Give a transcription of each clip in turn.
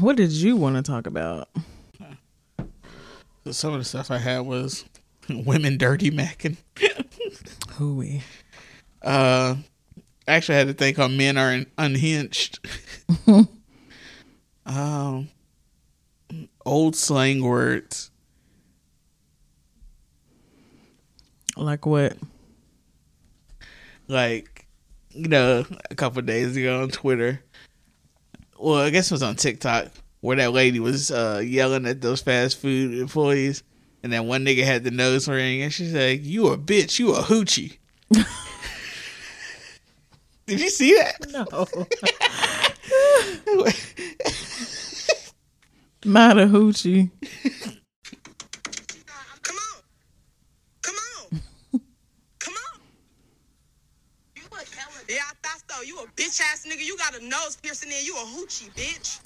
what did you want to talk about? Some of the stuff I had was women dirty macking. Hooey. Uh, actually, I had a thing called men are unhinged. um, old slang words. Like what? Like, you know, a couple days ago on Twitter. Well, I guess it was on TikTok where that lady was uh, yelling at those fast food employees, and then one nigga had the nose ring, and she's like, "You a bitch, you a hoochie." Did you see that? No. Not a hoochie. Come on. Come on. Come on. Yeah, I thought so. You a bitch ass nigga. You got a nose piercing in. You a hoochie, bitch.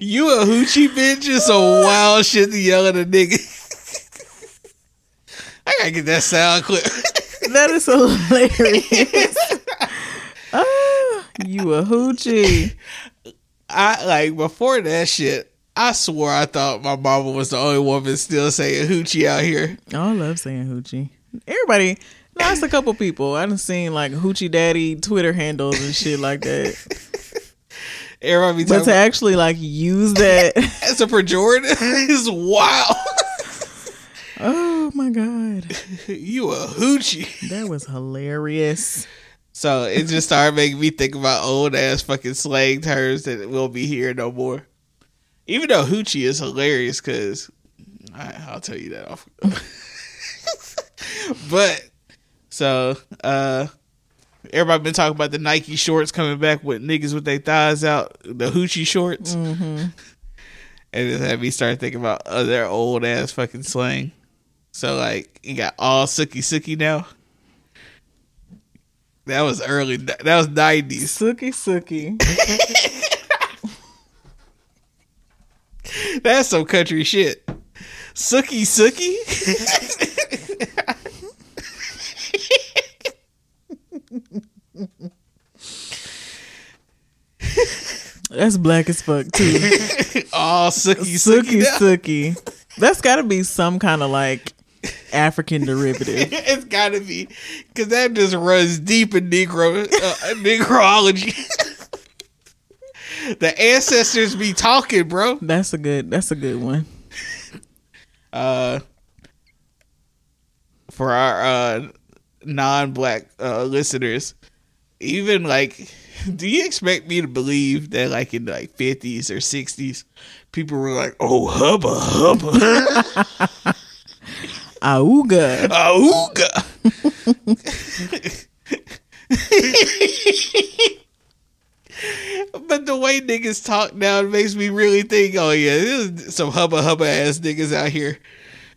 You a hoochie bitch is some wild shit to yell at a nigga. I gotta get that sound clip. That is hilarious. ah, you a hoochie. I like before that shit. I swore I thought my mama was the only woman still saying hoochie out here. Oh, I love saying hoochie. Everybody, it's a couple people. I done seen like hoochie daddy Twitter handles and shit like that. Everybody But to about, actually like use that, as a pejorative is wild. oh my god, you a hoochie. that was hilarious. So it just started making me think about old ass fucking slang terms that will be here no more. Even though hoochie is hilarious because I'll tell you that off. but so uh everybody been talking about the Nike shorts coming back with niggas with their thighs out, the hoochie shorts. Mm-hmm. And it had me start thinking about other old ass fucking slang. So like you got all sookie sookie now. That was early. That was nineties. Sookie sookie. That's some country shit. Sookie sookie. That's black as fuck too. all sookie Sookie sookie. sookie. That's got to be some kind of like African derivative. it's gotta be because that just runs deep in Negro uh, Negroology. the ancestors be talking, bro. That's a good. That's a good one. uh for our uh non-black uh listeners even like do you expect me to believe that like in like 50s or 60s people were like oh hubba hubba. Auga. auga. But the way niggas talk now it makes me really think oh yeah there's some hubba hubba ass niggas out here.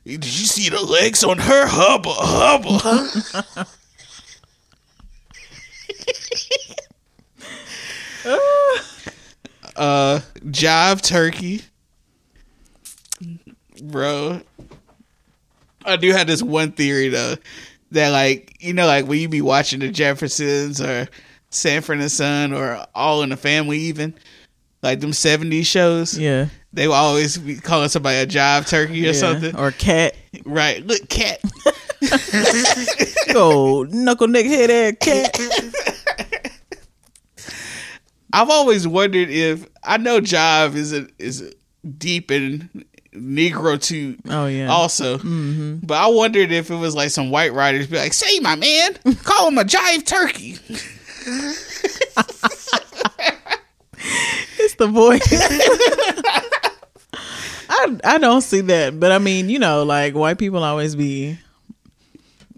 Did you see the legs on her? Hubba hubba uh jive turkey bro i do have this one theory though that like you know like when you be watching the jeffersons or sanford and son or all in the family even like them 70s shows Yeah. they will always be calling somebody a jive turkey or yeah. something Or cat. right look cat Go knuckle neck head ass cat. I've always wondered if I know jive is a, is deep in Negro too. Oh yeah. Also, mm-hmm. but I wondered if it was like some white writers be like, "Say, my man, call him a jive turkey." It's the voice. I I don't see that, but I mean, you know, like white people always be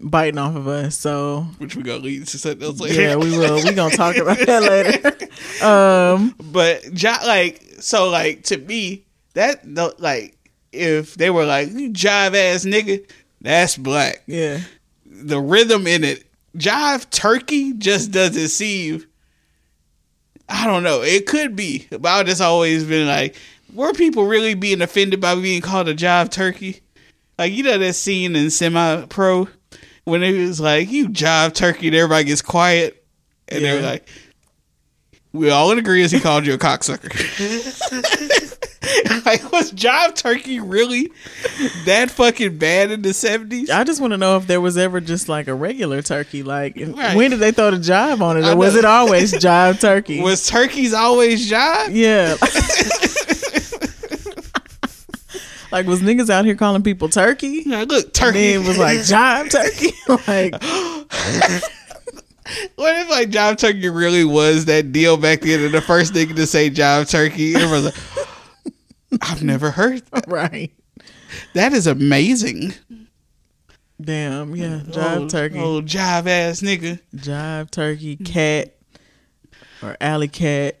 biting off of us. So Which we gonna lead to something else later. yeah, we will. We gonna talk about that later. Um, but like so like to me, that like if they were like you jive ass nigga, that's black. Yeah. The rhythm in it, jive turkey just doesn't seem. I don't know. It could be, but I've just always been like, were people really being offended by being called a jive turkey? Like you know that scene in Semi Pro when it was like you jive turkey and everybody gets quiet, and they're like, we all in agreement he called you a cocksucker. like was jive turkey really that fucking bad in the seventies? I just want to know if there was ever just like a regular turkey. Like, Right. when did they throw the jive on it, or was it always jive turkey? Was turkeys always jive? yeah. like, was niggas out here calling people turkey? Yeah, look, And turkey then it was like jive turkey. like, What if like Jive Turkey really was that deal back then and the first nigga to say Jive Turkey? Everyone's like, I've never heard that. right. That is amazing. Damn. Yeah. Jive Old- turkey. Old jive ass nigga. Jive turkey cat or alley cat.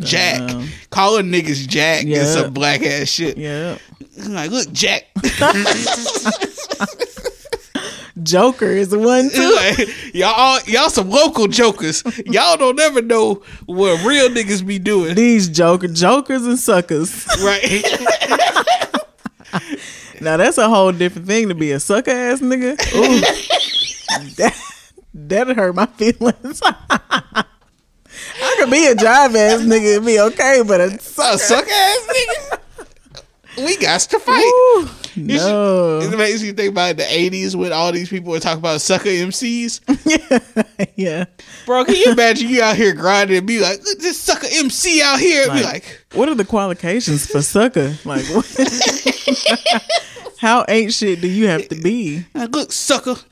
Jack. Um, Calling niggas Jack Yeah. is some black ass shit. Yeah. Like, look, Jack. Joker is the one too. Like, y'all, y'all some local jokers. Y'all don't ever know what real niggas be doing. These joker jokers and suckers. Right? Now that's a whole different thing to be a sucker ass nigga. Ooh, that that hurt my feelings. Could be a jive ass nigga and be okay, but a a sucker. suck ass nigga. We got to fight. Ooh, You should- no. It makes you think about the '80s when all these people were talking about sucker MCs. yeah. Bro, can you imagine you out here grinding and be like, look, this sucker MC out here? And be Like, like, what are the qualifications for sucker? Like, what? how ain't shit do you have to be? like, look, sucker.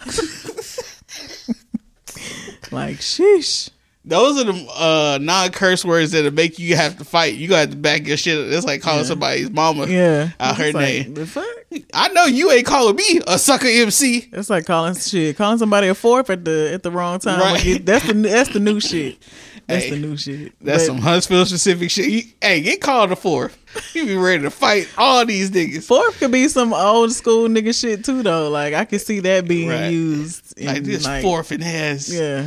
Like, sheesh. Those are the uh, non curse words that'll make you have to fight. You got to back your shit. It's like calling Yeah. somebody's mama Yeah. out her like, name. The fuck? I know you ain't calling me a sucker MC. It's like calling shit, calling somebody a fourth at the at the wrong time. Right. Like, it- that's the that's the new shit. That's Hey, the new shit. That's But some Huntsville specific shit. You, hey, get called a fourth. You be ready to fight all these niggas. Fourth could be some old school nigga shit too, though. Like I could see that being Right. used. In, Like this fourth and has Yeah.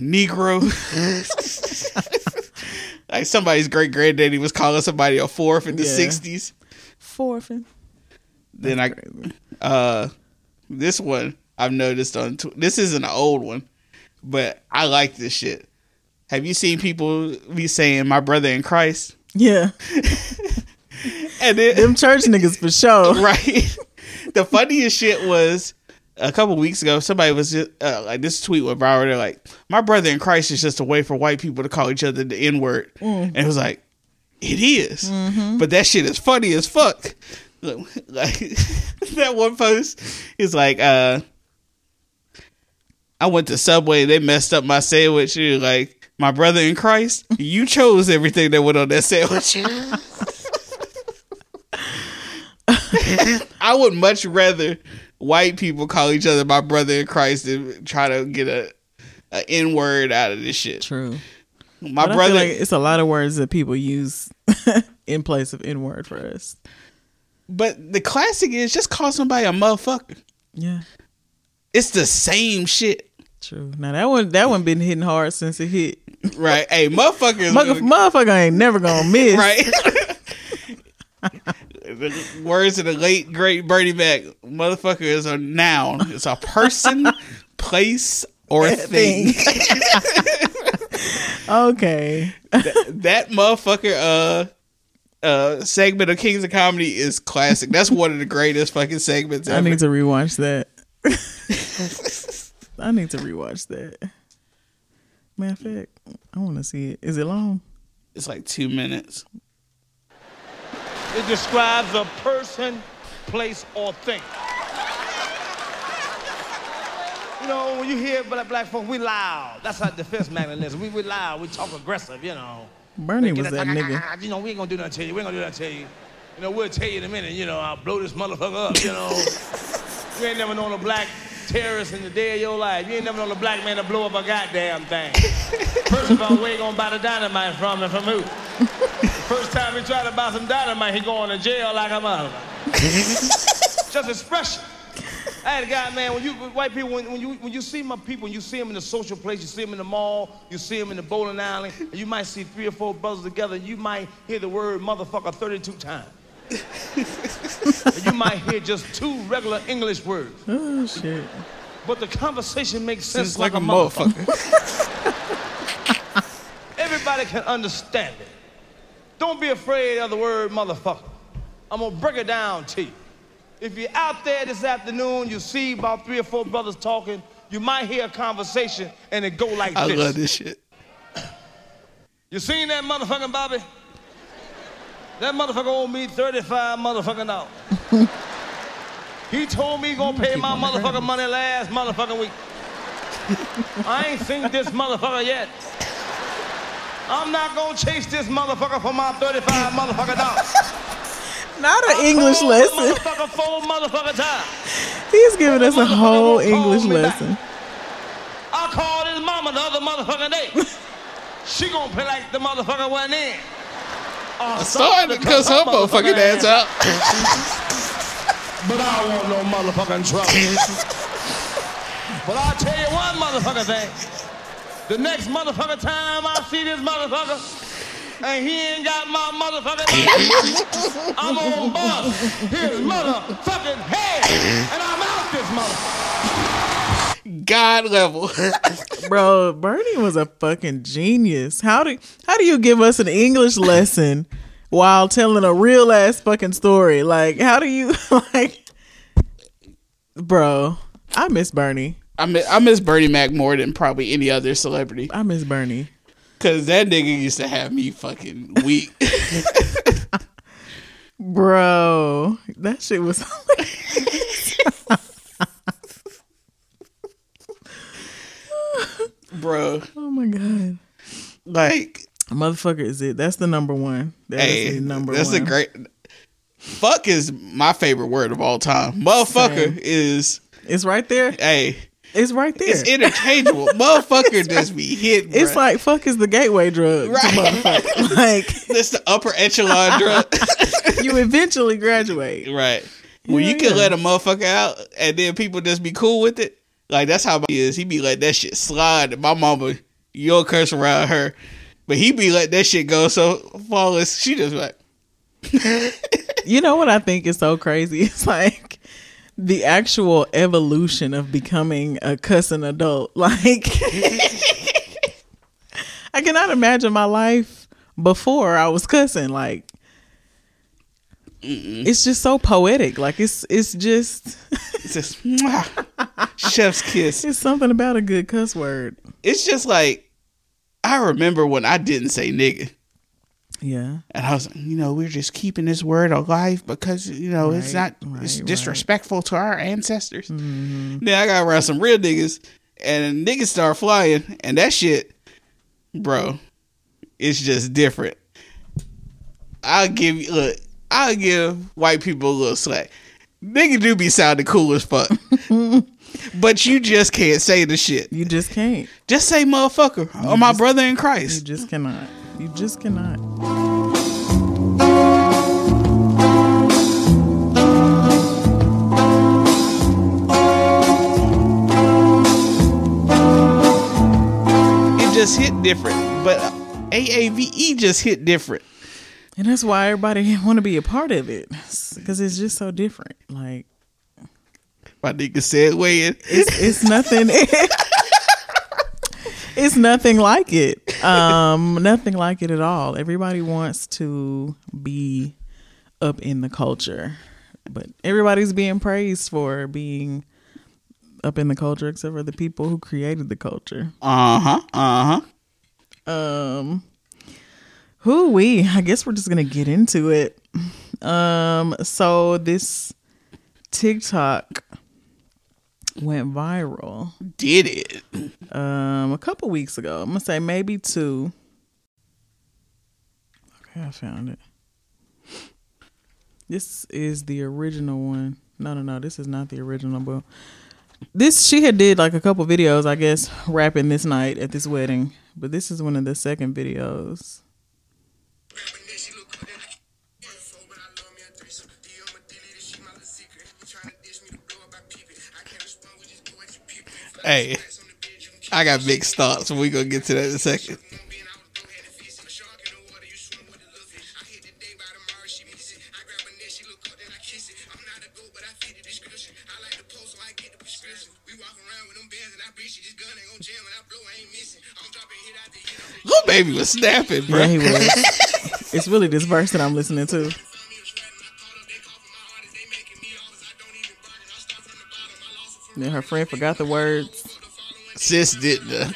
Negro. like somebody's great granddaddy was calling somebody a fourth in the Yeah. sixties. Fourth and Then I, uh, this one I've noticed on. Tw- this isn't an old one, but I like this shit. Have you seen people be saying "my brother in Christ"? yeah. And then, Them church niggas for sure. right? the funniest shit was a couple weeks ago. Somebody was just, uh, like, this tweet went viral. They're like, "My brother in Christ is just a way for white people to call each other the N word," and it was like, "It is. but that shit is funny as fuck." Like that one post is like, uh, I went to Subway. They messed up my sandwich. You're like, my brother in Christ, you chose everything that went on that sandwich. I would much rather white people call each other my brother in Christ than try to get a, a N word out of this shit. True. My But brother, like it's a lot of words that people use in place of N word for us. but the classic is just call somebody a motherfucker. Yeah. It's the same shit, True. Now that one that one been hitting hard since it hit. right? Hey, motherfucker, is motherfucker ain't never gonna miss. right? the words of the late great Bernie Mac, motherfucker is a noun. It's a person, place, or thing. Okay. that motherfucker uh uh segment of Kings of Comedy is classic. That's one of the greatest fucking segments I need to rewatch that. I need to rewatch that. Matter of fact, I want to see it. Is it long? it's like two minutes. It describes a person, place, or thing. You know, when you hear black, black folk, we loud. That's our defense mechanism. We, we loud, we talk aggressive, you know. Bernie was that ah, ah, nigga. Ah, you know, we ain't gonna do nothing to you. We ain't gonna do nothing to you. You know, we'll tell you in a minute, you know, I'll blow this motherfucker up, you know. you ain't never known a black terrorist in the day of your life. You ain't never known a black man to blow up a goddamn thing. First of all, where you gonna buy the dynamite from and from who? First time he tried to buy some dynamite, he going to jail like a mother. Just expression. I had a guy, man, when you white people, when, when you when you see my people, when you see them in the social place, you see them in the mall, you see them in the bowling alley, and you might see three or four brothers together, you might hear the word motherfucker 32 times. And you might hear just two regular English words. Oh shit. But the conversation makes sense It's like, like a a motherfucker. motherfucker. Everybody can understand it. Don't be afraid of the word motherfucker. I'm gonna break it down to you. If you're out there this afternoon, you see about three or four brothers talking, you might hear a conversation and it go like I this. love this shit. You seen that motherfucking Bobby? That motherfucker owed me 35 motherfucking dollars. he told me he gonna pay my motherfucking money last motherfucking week. I ain't seen this motherfucker yet. I'm not gonna chase this motherfucker for my 35 motherfucking dollars. Not an English lesson. Motherfucker four motherfucking time. He's giving us a whole English me back. lesson. I called his mama the other motherfucking day. she gonna play like the motherfucker wasn't in. I Starting to cuss her motherfucking ass out. But I don't want no motherfucking trouble. but I'll tell you one motherfucking thing. The next motherfucking time I see this motherfucker and he ain't got my motherfucking I'm gonna bust his motherfucking head and I'm out this motherfucker. God level. Bro, Bernie was a fucking genius. How do how do you give us an English lesson while telling a real ass fucking story? Like, how do you like Bro, I miss Bernie. I miss, I miss Bernie Mac more than probably any other celebrity. I miss Bernie. Cause that nigga used to have me fucking weak. Bro, that shit was Bro. Oh my god. Like Motherfucker is it. That's the number one. That is hey, the number that's one. a great fuck is my favorite word of all time. Motherfucker Same. is It's right there. hey, It's right there. it's interchangeable. Motherfucker just be hit. It's like fuck is the gateway drug. to Right. motherfucker. like that's the upper echelon drug. you eventually graduate. right. Well, Yeah, you can yeah. let a motherfucker out and then people just be cool with it. Like that's how he is. He be let that shit slide. My mama, you'll curse around her. But he be let that shit go so flawless. She just like You know what I think is so crazy? It's like the actual evolution of becoming a cussing adult. Like I cannot imagine my life before I was cussing. Like it's just so poetic. Like it's it's just it's just chef's kiss. it's something about a good cuss word. It's just like I remember when I didn't say nigga. Yeah. And I was like, you know, we're just keeping this word alive because, you know, it's not, right, it's right. disrespectful to our ancestors. Mm-hmm. Then I got around some real niggas and niggas start flying and that shit, bro, it's just different. I'll give you, look, I'll give white people a little slack. Nigga do be sounding cool as fuck. but you just can't say the shit. You just can't. Just say motherfucker or my brother in Christ. You just cannot. You just cannot. It just hit different. But AAVE just hit different. And that's why everybody want to be a part of it because it's just so different. Like My nigga said weighing. it's it's nothing. it's nothing like it. Um, nothing like it at all. Everybody wants to be up in the culture, but everybody's being praised for being up in the culture, except for the people who created the culture. Uh huh. Uh huh. Um, who we? I guess we're just gonna get into it. Um, so this TikTok went viral Did it. um a couple weeks ago. I'm gonna say maybe two. Okay, I found it. This is the original one. No, no, no. This is not the original, but this she had did like a couple videos, I guess, rapping this night at this wedding. But this is one of the second videos. Hey, I got mixed thoughts. We gonna get to that in a second. Lil Baby was snapping, bro. Yeah, he was. it's really this verse that I'm listening to. Then her friend forgot the words. Sis did the.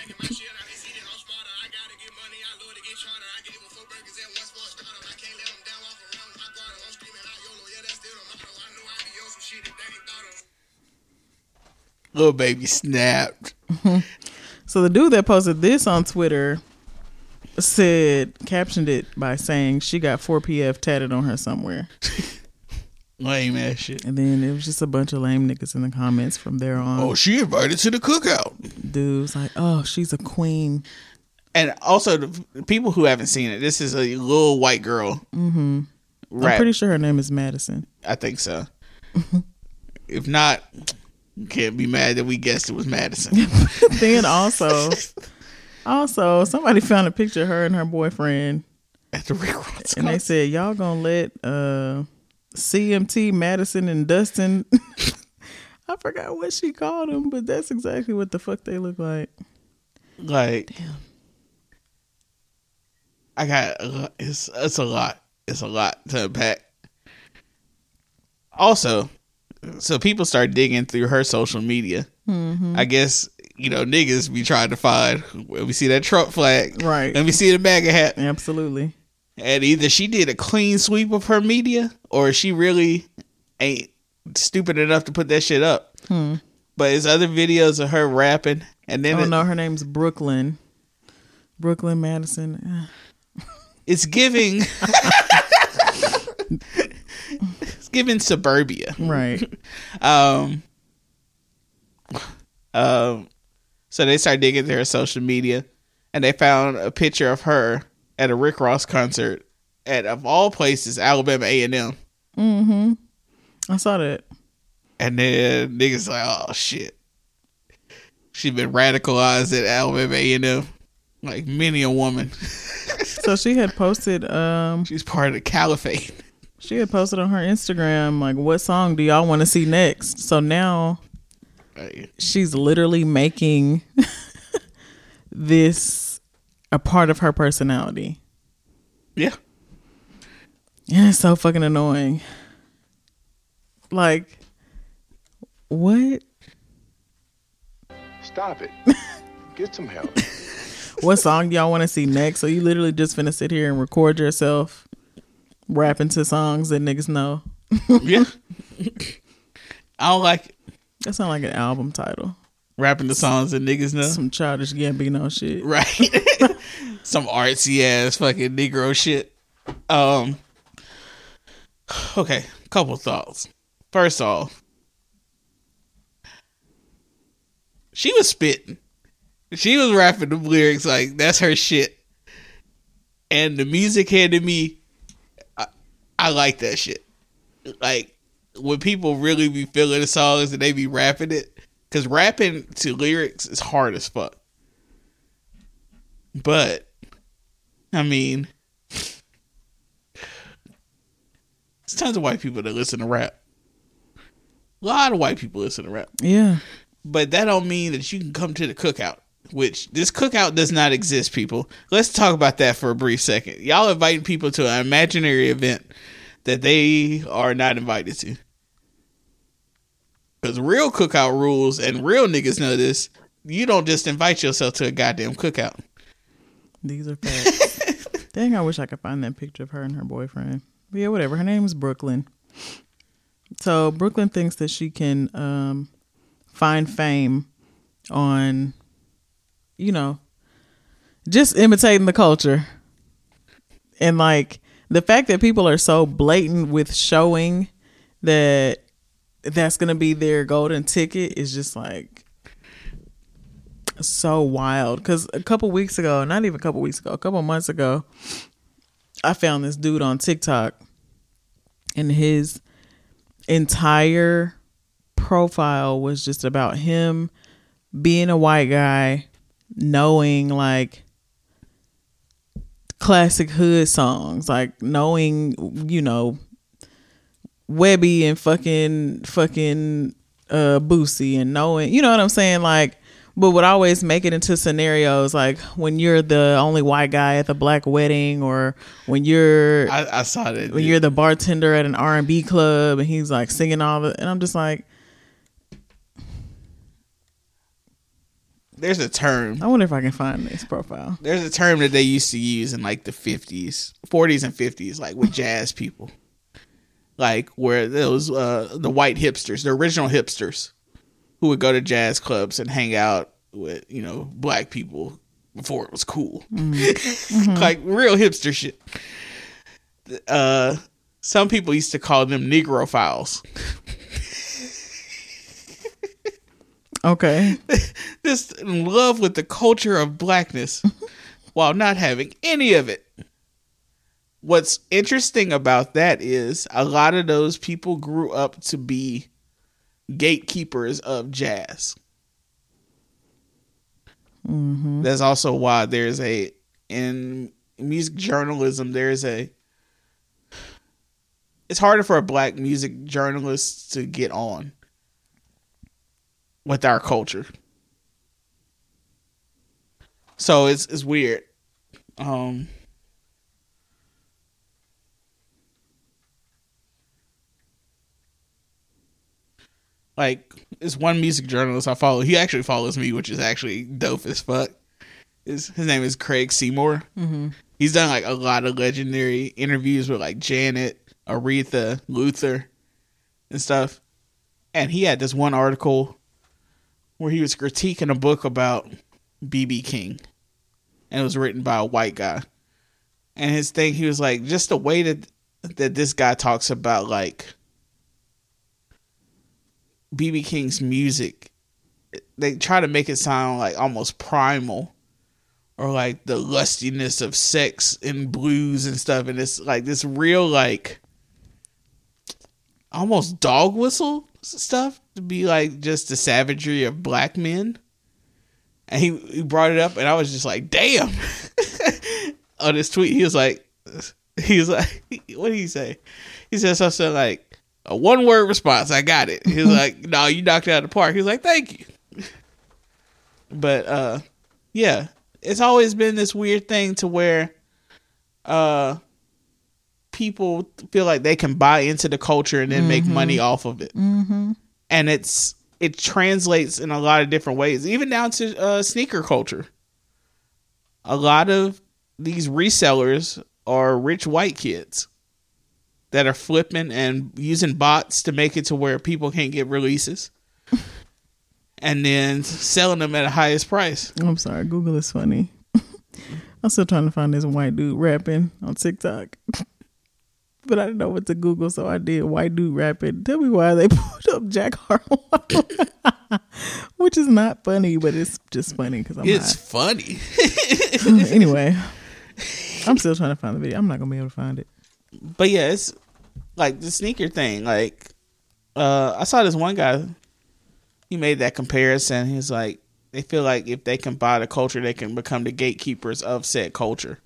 Lil Baby snapped. So the dude that posted this on Twitter said, captioned it by saying she got 4PF tatted on her somewhere. Lame ass shit. And then it was just a bunch of lame niggas in the comments from there on. Oh, she invited to the cookout. Dudes like, oh, she's a queen. And also, the people who haven't seen it, this is a little white girl. Mm-hmm. I'm pretty sure her name is Madison. I think so. if not, you can't be mad that we guessed it was Madison. then also, also somebody found a picture of her and her boyfriend, At the Rick Ross and they said y'all gonna let uh, CMT Madison and Dustin. I forgot what she called them, but that's exactly what the fuck they look like. like, I got it's it's a lot. It's a lot to unpack. Also, so people start digging through her social media. Mm-hmm. I guess you know niggas be trying to find. When we see that Trump flag, Right. Let me see the MAGA hat. Absolutely. And either she did a clean sweep of her media or she really ain't stupid enough to put that shit up. But it's other videos of her rapping and then Oh it- no, her name's Brooklyn. Brooklyn Madison. it's giving it's giving suburbia. Right. Um um so they started digging through her social media and they found a picture of her at a Rick Ross concert at of all places Alabama A and M. Hmm. I saw that. And then niggas like, oh shit. She been radicalized at Alabama A and M. Like many a woman. So she had posted um She's part of the caliphate. she had posted on her Instagram like what song do y'all want to see next? So now she's literally making this a part of her personality. yeah. And it's so fucking annoying. Like what Stop it. Get some help. what song do y'all want to see next? So you literally just finna sit here and record yourself rapping to songs that niggas know. Yeah. I don't like That sounds like an album title. rapping the songs that niggas know. Some childish Gambino shit. Right. Some artsy ass fucking Negro shit. Um Okay, couple thoughts. First off, she was spitting. She was rapping the lyrics like that's her shit. And the music to me, I, I like that shit. Like when people really be feeling the songs and they be rapping it, because rapping to lyrics is hard as fuck. But I mean, there's tons of white people that listen to rap. A lot of white people listen to rap, Yeah. but that don't mean that you can come to the cookout. Which this cookout does not exist, people. Let's talk about that for a brief second. Y'all inviting people to an imaginary event that they are not invited to. Because real cookout rules and real niggas know this. You don't just invite yourself to a goddamn cookout. These are facts. Dang, I wish I could find that picture of her and her boyfriend. But yeah, whatever. Her name is Brooklyn. So Brooklyn thinks that she can um, find fame on, you know, just imitating the culture. And like the fact that people are so blatant with showing that that's going to be their golden ticket is just like so wild because a couple weeks ago not even a couple weeks ago a couple months ago I found this dude on TikTok and his entire profile was just about him being a white guy, knowing like classic hood songs, like knowing, you know, Webbie and fucking fucking uh Boosie and knowing you know what I'm saying? Like but would always make it into scenarios like when you're the only white guy at the black wedding or when you're I, I saw that. when you're the bartender at an R&B club and he's like singing all the and I'm just like There's a term. I wonder if I can find this profile. There's a term that they used to use in like the 50s, 40s, and 50s, like with jazz people. Like where those uh, the white hipsters, the original hipsters, who would go to jazz clubs and hang out with you know black people before it was cool, mm-hmm. Mm-hmm. like real hipster shit. Uh, some people used to call them Negrophiles. Okay. just in love with the culture of blackness mm-hmm. while not having any of it. What's interesting about that is a lot of those people grew up to be gatekeepers of jazz. That's also why there's a in music journalism there's a it's harder for a black music journalist to get on with our culture. So it's it's weird. Um like it's one music journalist I follow. He actually follows me, which is actually dope as fuck. His, his name is Craig Seymour. Mm-hmm. He's done like a lot of legendary interviews with like Janet, Aretha, Luther, and stuff. And he had this one article where he was critiquing a book about BB King, and it was written by a white guy. And his thing, he was like, just the way that that this guy talks about like BB King's music, they try to make it sound like almost primal, or like the lustiness of sex and blues and stuff, and it's like this real like almost dog whistle stuff to be like just the savagery of black men. And he, he brought it up, and I was just like, damn. On his tweet, he was like, he was like, what did he say? He said something like, a one word response. I got it. He's like, no, you knocked it out of the park. He's like, thank you. But uh, yeah, it's always been this weird thing to where uh, people feel like they can buy into the culture and then make money off of it. Mm-hmm. And it's it translates in a lot of different ways, even down to uh, sneaker culture. A lot of these resellers are rich white kids that are flipping and using bots to make it to where people can't get releases and then selling them at the highest price. I'm sorry, Google is funny. I'm still trying to find this white dude rapping on TikTok. But I didn't know what to Google, so I did white dude rapping. Tell me why they put up Jack Harlow, which is not funny, but it's just funny because I'm It's funny. anyway. I'm still trying to find the video. I'm not gonna be able to find it. But yeah, it's like the sneaker thing. Like, uh, I saw this one guy. He made that comparison. He's like, they feel like if they can buy the culture, they can become the gatekeepers of said culture.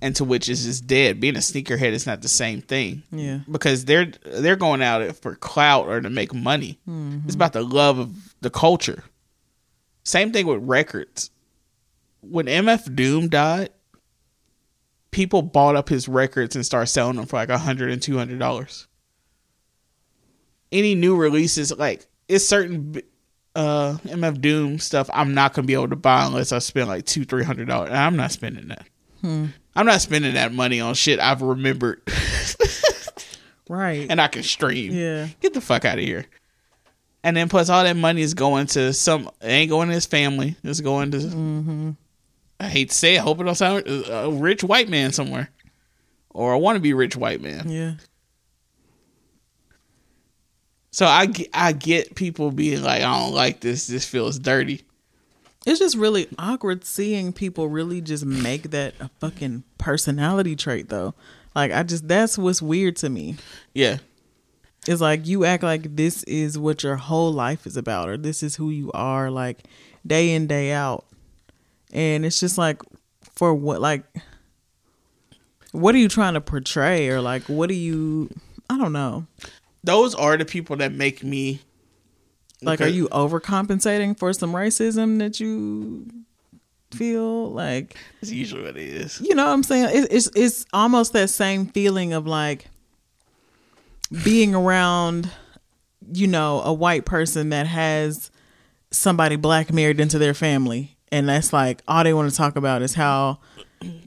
And to which is just dead. Being a sneakerhead is not the same thing. Yeah. because they're they're going out for clout or to make money. It's about the love of the culture. Same thing with records. When MF Doom died, people bought up his records and started selling them for like a hundred and two hundred dollars. Any new releases, like it's certain uh MF Doom stuff, I'm not gonna be able to buy unless I spend like two three hundred dollars. I'm not spending that. I'm not spending that money on shit I've remembered Right. and I can stream. Yeah. Get the fuck out of here. And then plus all that money is going to some it ain't going to his family. It's going to I hate to say it, I hope it don't sound uh, a rich white man somewhere. Or a wannabe rich white man. yeah. So I I get people being like, I don't like this, this feels dirty. It's just really awkward seeing people really just make that a fucking personality trait though. Like I just that's what's weird to me. Yeah. It's like you act like this is what your whole life is about or this is who you are like day in day out. And it's just like for what like what are you trying to portray or like what are you I don't know. Those are the people that make me Like, are you overcompensating for some racism that you feel like? That's usually what it is. You know what I'm saying? It, it's it's almost that same feeling of like being around, you know, a white person that has somebody black married into their family, and that's like all they want to talk about is how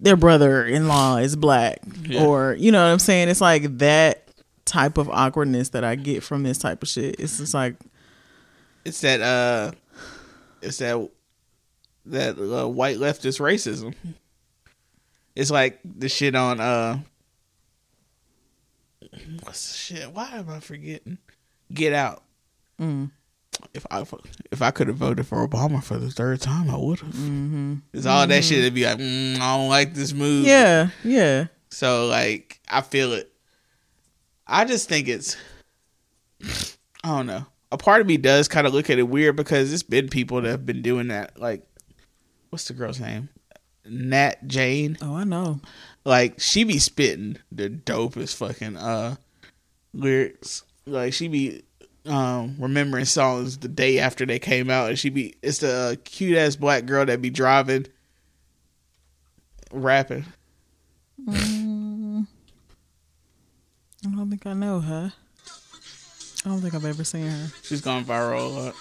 their brother-in-law is black, Yeah. or you know what I'm saying? It's like that type of awkwardness that I get from this type of shit. It's just like It's that uh it's that that uh, white leftist racism. It's like the shit on uh what's the shit? Why am I forgetting? Get out. If I if I could have voted for Obama for the third time, I would have. Mm-hmm. It's all that shit. It'd be like, mm, I don't like this move. yeah, yeah. So like I feel it. I just think it's I don't know. A part of me does kind of look at it weird because it's been people that have been doing that. Like what's the girl's name? Nat Jane. Oh, I know. Like she be spitting the dopest fucking uh lyrics. Like she be um remembering songs the day after they came out and she be it's the uh, cute ass black girl that be driving rapping. I don't think I know her. I don't think I've ever seen her. She's gone viral a lot.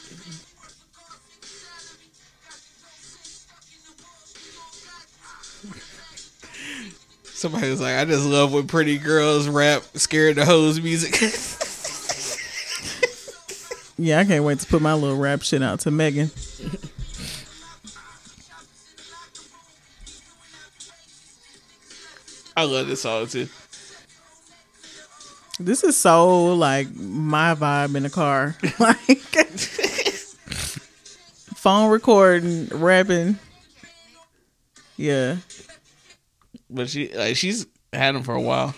Somebody was like, I just love when pretty girls rap scared the hose music. Yeah, I can't wait to put my little rap shit out to Megan. I love this song too. This is so like my vibe in the car. like phone recording, rapping. Yeah. But she like she's had them for a while.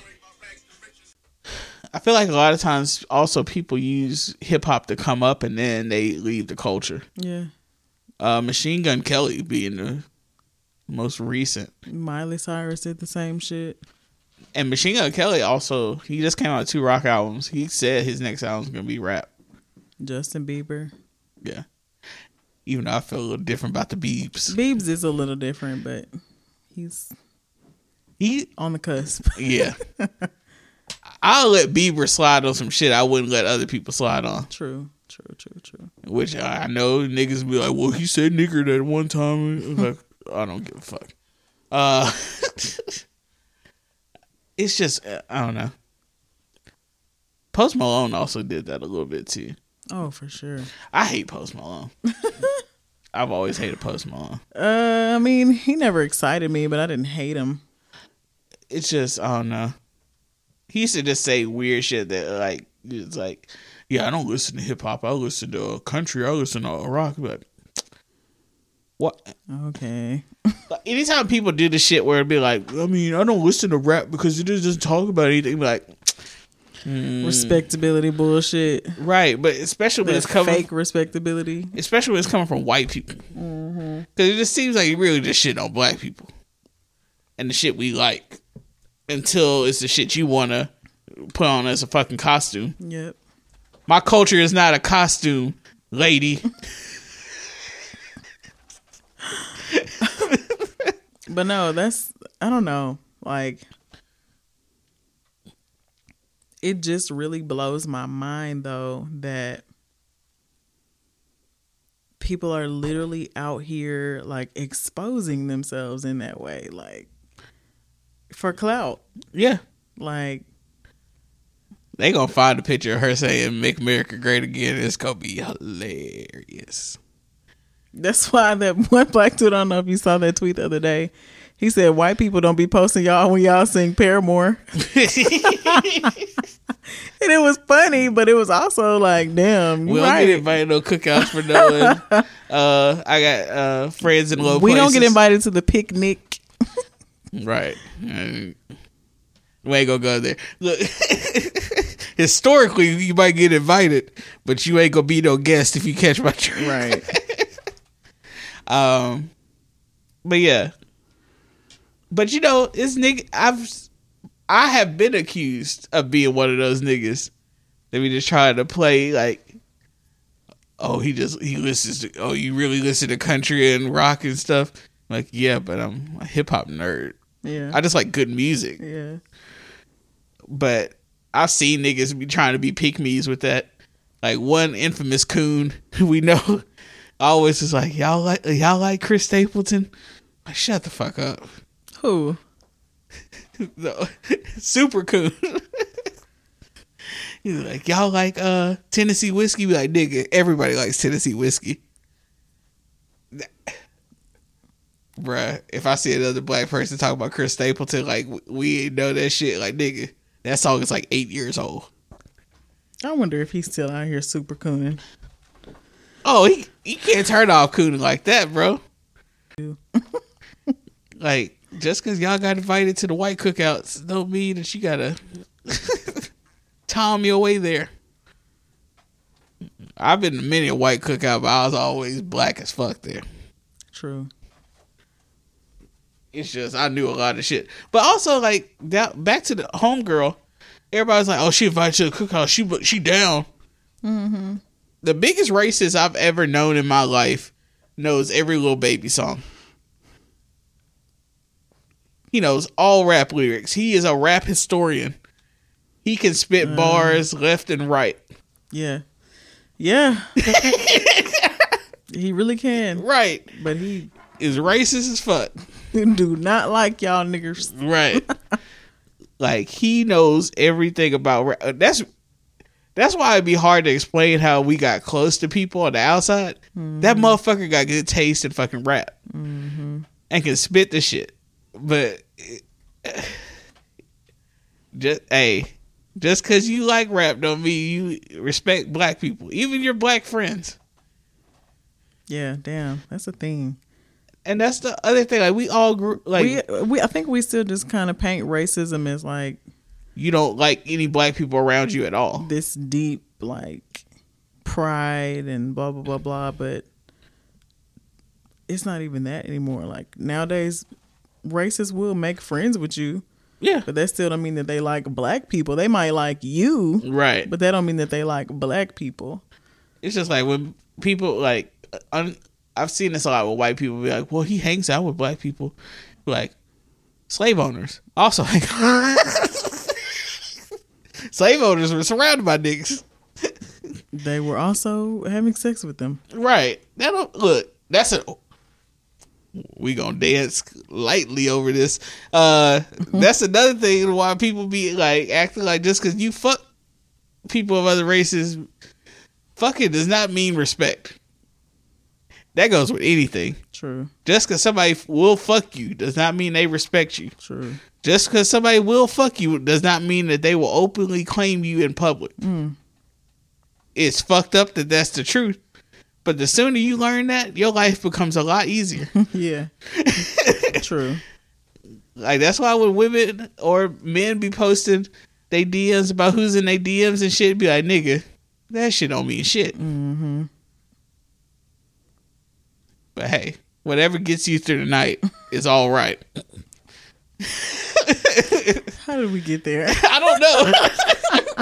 I feel like a lot of times also people use hip hop to come up and then they leave the culture. Yeah. Uh, Machine Gun Kelly being the most recent. Miley Cyrus did the same shit. And Machine Gun Kelly also he just came out with two rock albums. He said his next album's gonna be rap. Justin Bieber. Yeah. Even though I feel a little different about the Beebs. Biebs is a little different, but he's He on the cusp. yeah. I'll let Bieber slide on some shit I wouldn't let other people slide on. true, true, true, true. Which I know niggas be like, well, he said nigger that one time. Like, I don't give a fuck. Uh, it's just, uh, I don't know. Post Malone also did that a little bit too. Oh, for sure. I hate Post Malone. I've always hated Post Malone. Uh, I mean, he never excited me, but I didn't hate him. It's just, I don't know. He used to just say weird shit that, like, it's like, yeah, I don't listen to hip hop. I listen to uh, country. I listen to uh, rock. But what? Okay. Like, anytime people do the shit where it'd be like, I mean, I don't listen to rap because it just doesn't talk about anything. Like, hmm. Respectability bullshit. right, but especially when it's coming, fake respectability. especially when it's coming from white people, mm-hmm. because it just seems like you really just shit on black people and the shit we like until it's the shit you want to put on as a fucking costume. Yep. My culture is not a costume, lady. But no, that's I don't know. Like it just really blows my mind though that people are literally out here like exposing themselves in that way like for clout. yeah, Like they gonna find a picture of her saying "Make America Great Again." It's gonna be hilarious. That's why that one black dude, I don't know if you saw that tweet the other day. He said white people don't be posting y'all when y'all sing Paramore. and it was funny, but it was also like, damn, We don't right. get invited to no cookouts for no one. uh, I got uh, friends in low we don't get invited to the picnic. Right. Mm. We ain't gonna go there. Look, historically, you might get invited, but you ain't gonna be no guest if you catch my drift. Right. Um, but yeah, but you know, this nigga, I've, I have been accused of being one of those niggas that we just trying to play like, oh, he just he listens to, oh, you really listen to country and rock and stuff. Like, yeah, but I'm a hip hop nerd. Yeah. I just like good music. yeah. But I've seen niggas be trying to be pick me's with that. Like one infamous coon who we know always is like, Y'all like y'all like Chris Stapleton? Like, shut the fuck up. Who? No, Super coon. He's like, Y'all like uh Tennessee whiskey? Be like, nigga, everybody likes Tennessee whiskey. Bruh, if I see another black person talk about Chris Stapleton, like we ain't know that shit, like nigga, that song is like eight years old. I wonder if he's still out here super cooning. Oh, he he can't turn off cooning like that, bro. Like just because y'all got invited to the white cookouts, don't mean that you gotta tom your way there. I've been to many a white cookout, but I was always black as fuck there. True. It's just I knew a lot of shit, but also like that back to the homegirl. Everybody's like, "Oh, she invited you to the cookout. She she down." Mm-hmm. The biggest racist I've ever known in my life knows every Lil Baby song. He knows all rap lyrics. He is a rap historian. He can spit bars left and right. Yeah. Yeah. he really can. Right. But he Is racist as fuck. do not like y'all niggers. Right. like he knows everything about rap. Uh, that's that's why it'd be hard to explain how we got close to people on the outside. That mm-hmm. motherfucker got good taste in fucking rap mm-hmm. and can spit the shit. But just hey, just because you like rap don't mean you respect black people, even your black friends. Yeah, damn. That's a thing. And that's the other thing. Like we all grew like we we I think we still just kind of paint racism as like you don't like any black people around you at all. this deep like pride and blah blah blah blah but it's not even that anymore like nowadays racists will make friends with you Yeah. but that still don't mean that they like black people they might like you Right. but that don't mean that they like black people it's just like when people like un, I've seen this a lot with white people be like, "Well, he hangs out with black people." Like slave owners also hang slave owners were surrounded by niggas. they were also having sex with them Right. That don't look. That's a. We gonna dance lightly over this. Uh, that's another thing why people be like acting like just because you fuck people of other races, fucking does not mean respect. That goes with anything. true Just because somebody will fuck you does not mean they respect you. true Just because somebody will fuck you does not mean that they will openly claim you in public. It's fucked up that that's the truth. But the sooner you learn that, your life becomes a lot easier. yeah true like that's why when women or men be posting they DMs about who's in their DMs and shit, be like, nigga, that shit don't mean shit. Mm-hmm. But hey, whatever gets you through the night is all right. how did we get there I don't know.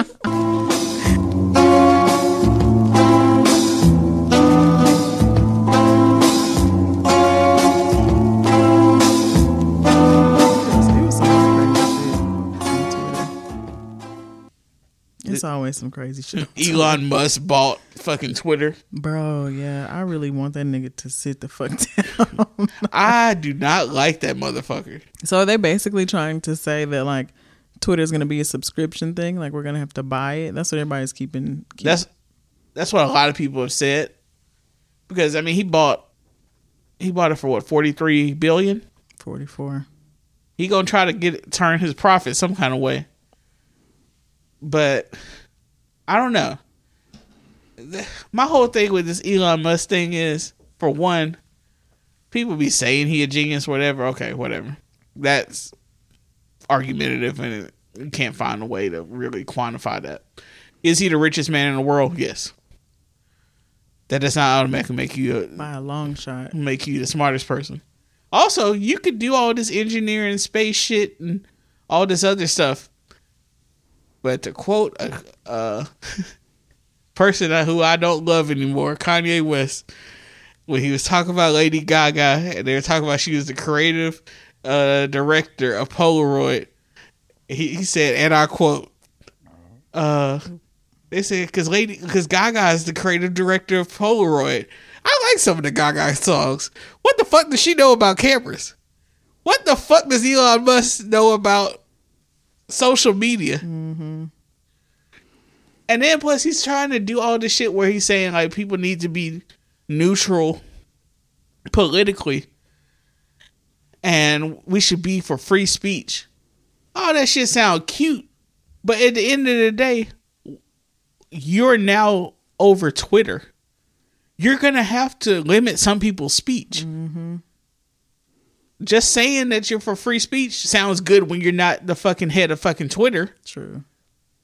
It's always some crazy shit. Elon Musk bought fucking Twitter. Bro, yeah, I really want that nigga to sit the fuck down. I do not like that motherfucker. so they basically trying to say that like Twitter's gonna be a subscription thing, like we're gonna have to buy it. That's what everybody's keeping. keep- That's that's what a lot of people have said. Because I mean, he bought he bought it for what forty three billion. forty four. He gonna try to get turn his profit some kind of way. But I don't know. My whole thing with this Elon Musk thing is, for one, people be saying he a genius, whatever. Okay, whatever. That's argumentative, and you can't find a way to really quantify that. Is he the richest man in the world? Yes. That does not automatically make you a, By a long shot. make you the smartest person. Also, you could do all this engineering, space shit, and all this other stuff. But to quote a, a person who I don't love anymore, Kanye West, when he was talking about Lady Gaga, and they were talking about she was the creative uh, director of Polaroid, he, he said, and I quote, uh, they said because Lady because Gaga is the creative director of Polaroid. I like some of the Gaga songs. What the fuck does she know about cameras? What the fuck does Elon Musk know about social media? Mm-hmm. And then plus he's trying to do all this shit where he's saying like people need to be neutral politically, and we should be for free speech. All that shit sound cute, but at the end of the day, you're now over Twitter. You're gonna have to limit some people's speech. Mm-hmm. Just saying that you're for free speech sounds good when you're not the fucking head of fucking Twitter. True.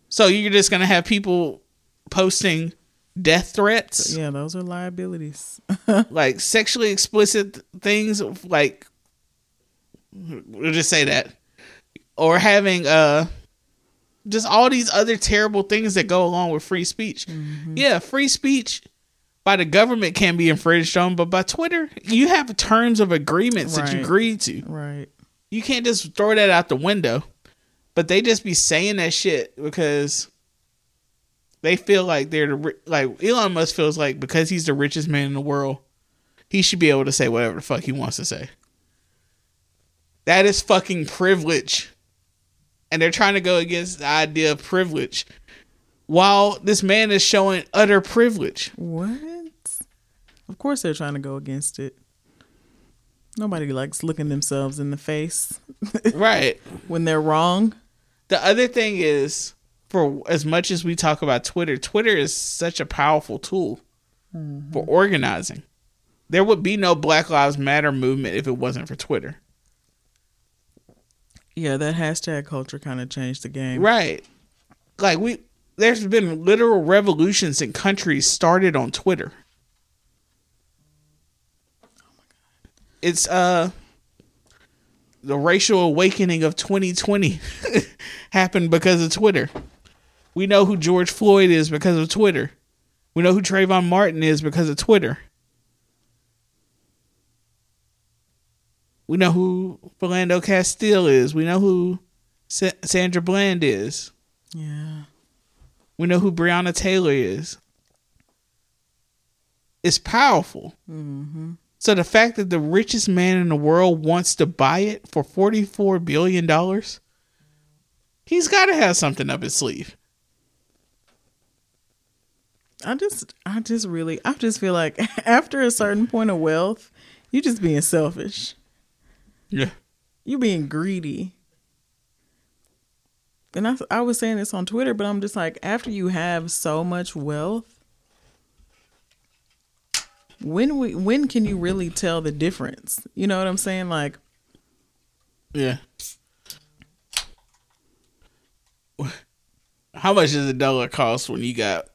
So you're just gonna have people posting death threats, Yeah, those are liabilities. like sexually explicit things, like we'll just say that, or having uh just all these other terrible things that go along with free speech. Yeah, free speech by the government can be infringed on, but by Twitter, you have terms of agreements that you Right. agree to. right. You can't just throw that out the window. But they just be saying that shit because they feel like they're the like Elon Musk feels like because he's the richest man in the world, he should be able to say whatever the fuck he wants to say. That is fucking privilege. And they're trying to go against the idea of privilege while this man is showing utter privilege. What? Of course they're trying to go against it. Nobody likes looking themselves in the face Right. when they're wrong. The other thing is, for as much as we talk about Twitter, Twitter is such a powerful tool mm-hmm. for organizing. There would be no Black Lives Matter movement if it wasn't for Twitter. Yeah, that hashtag culture kind of changed the game. Right. Like we there's been literal revolutions in countries started on Twitter. It's uh the racial awakening of 2020 happened because of Twitter. We know who George Floyd is because of Twitter. We know who Trayvon Martin is because of Twitter. We know who Philando Castile is. We know who Sa- Sandra Bland is. Yeah. We know who Breonna Taylor is. It's powerful. So the fact that the richest man in the world wants to buy it for $44 billion, he's got to have something up his sleeve. I just I just really I just feel like after a certain point of wealth, you just being selfish. Yeah. You being greedy. And I I was saying this on Twitter, but I'm just like after you have so much wealth, when we when can you really tell the difference? You know what I'm saying? Like Yeah. How much does a dollar cost when you got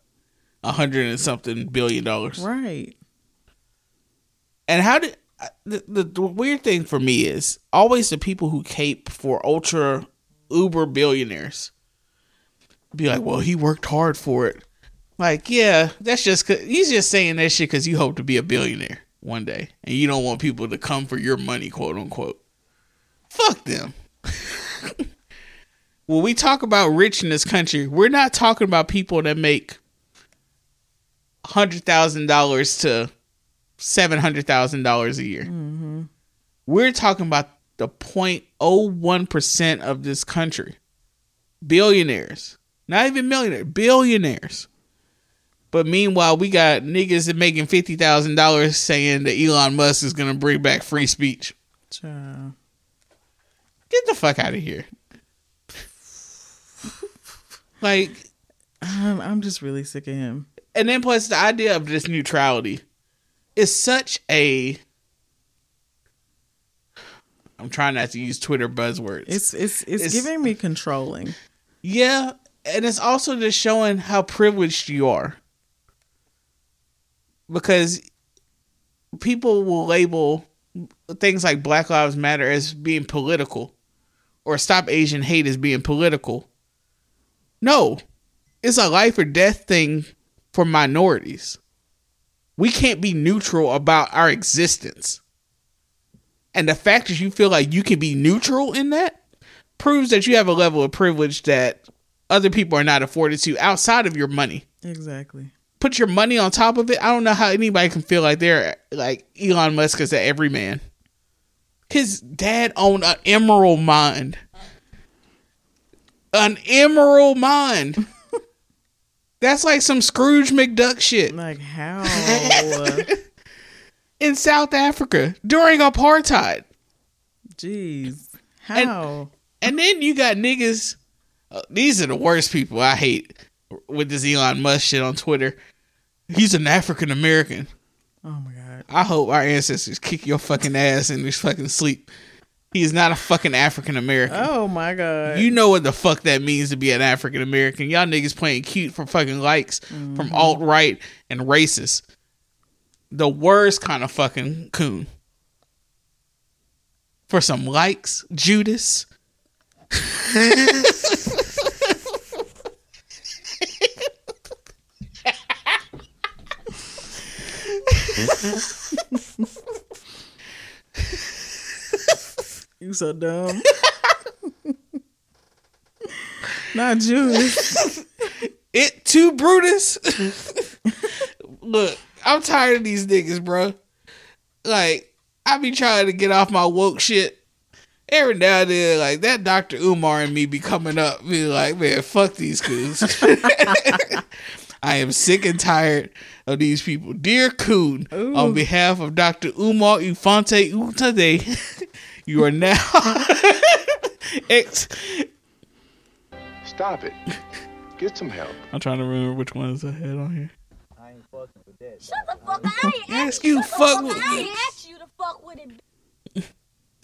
a hundred and something billion dollars? right. And how did the, the the weird thing for me is always the people who cape for ultra uber billionaires be like, well, he worked hard for it. Like, yeah, that's just he's just saying that shit because you hope to be a billionaire one day, and you don't want people to come for your money, quote unquote. Fuck them. when we talk about rich in this country, we're not talking about people that make hundred thousand dollars to seven hundred thousand dollars a year. Mm-hmm. We're talking about the 0.01 percent of this country, billionaires, not even millionaires, billionaires. But meanwhile, we got niggas making fifty thousand dollars saying that Elon Musk is gonna bring back free speech. Child. Get the fuck out of here. Like, I'm, I'm just really sick of him. And then plus the idea of this neutrality is such a I'm trying not to use Twitter buzzwords. It's it's it's, It's- giving me controlling. yeah, and it's also just showing how privileged you are. Because people will label things like Black Lives Matter as being political or Stop Asian Hate as being political. No, it's a life or death thing for minorities. We can't be neutral about our existence. And the fact that you feel like you can be neutral in that proves that you have a level of privilege that other people are not afforded to outside of your money. Exactly. Put your money on top of it. I don't know how anybody can feel like they're like Elon Musk is at every man. His dad owned an emerald mine. An emerald mine. That's like some Scrooge McDuck shit Like how? in South Africa during apartheid. Jeez. How? And then you got niggas. Uh, these are the worst people I hate with this Elon Musk shit on Twitter. He's an African American. oh my god. I hope our ancestors kick your fucking ass in your fucking sleep. He is not a fucking African American. Oh my god. You know what the fuck that means to be an African American. Y'all niggas playing cute for fucking likes from mm-hmm. alt right and racist. The worst kind of fucking coon. For some likes, Judas. you so dumb. Not Jewish. It too, Brutus. Look, I'm tired of these niggas, bro. Like, I be trying to get off my woke shit. Every now and then, like that Dr. Umar and me be coming up, be like, man, fuck these coons. I am sick and tired of these people. Dear Coon, on behalf of Dr. Umar Ufante Utade, you are now ex. Stop it. Get some help. I'm trying to remember which ones I had on here. I ain't fucking with that. Shut the fuck up. I ain't Ask asked you fuck with with it. I ain't asked you to fuck with it.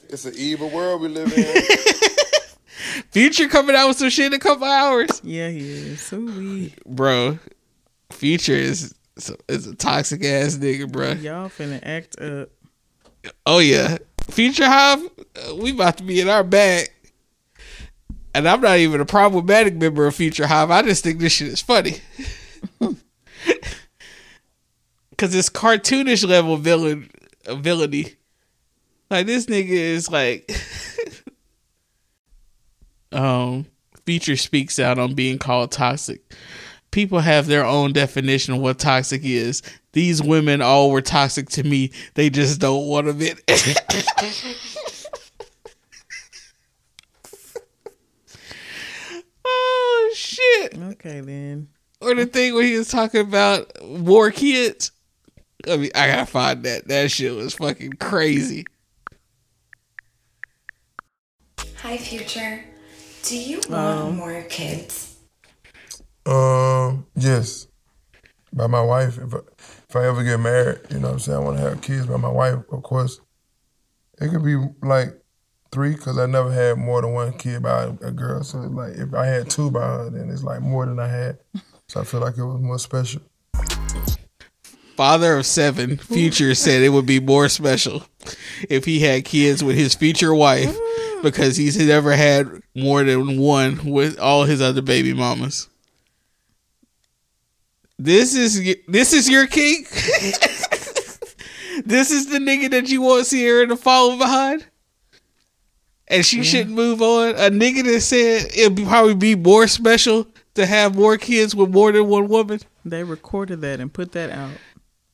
It's an evil world we live in. Future coming out with some shit in a couple hours, Yeah, he is. So we bro. Future is is a toxic ass nigga, bro. y'all finna act up. Oh yeah, Future Hive, uh, we about to be in our bag. And I'm not even a problematic member of Future Hive. I just think this shit is funny. Cause it's cartoonish level villain villainy. Like this nigga is like um Future speaks out on being called toxic. People have their own definition of what toxic is. These women all were toxic to me. They just don't want to admit. oh shit! Okay then. Or the thing where he was talking about more kids. I mean, I gotta find that. That shit was fucking crazy. Hi, future. Do you um, want more kids? Um, yes. By my wife. If I, if I ever get married, you know what I'm saying? I want to have kids by my wife, of course. It could be like three because I never had more than one kid by a, girl. So, like, if I had two by her, then it's like more than I had. So I feel like it was more special. Father of seven, Future said it would be more special if he had kids with his future wife because he's never had more than one with all his other baby mamas. This is this is your king. this is the nigga that you want Ciara to follow behind, and she shouldn't move on. A nigga that said it'd probably be more special to have more kids with more than one woman. They recorded that and put that out.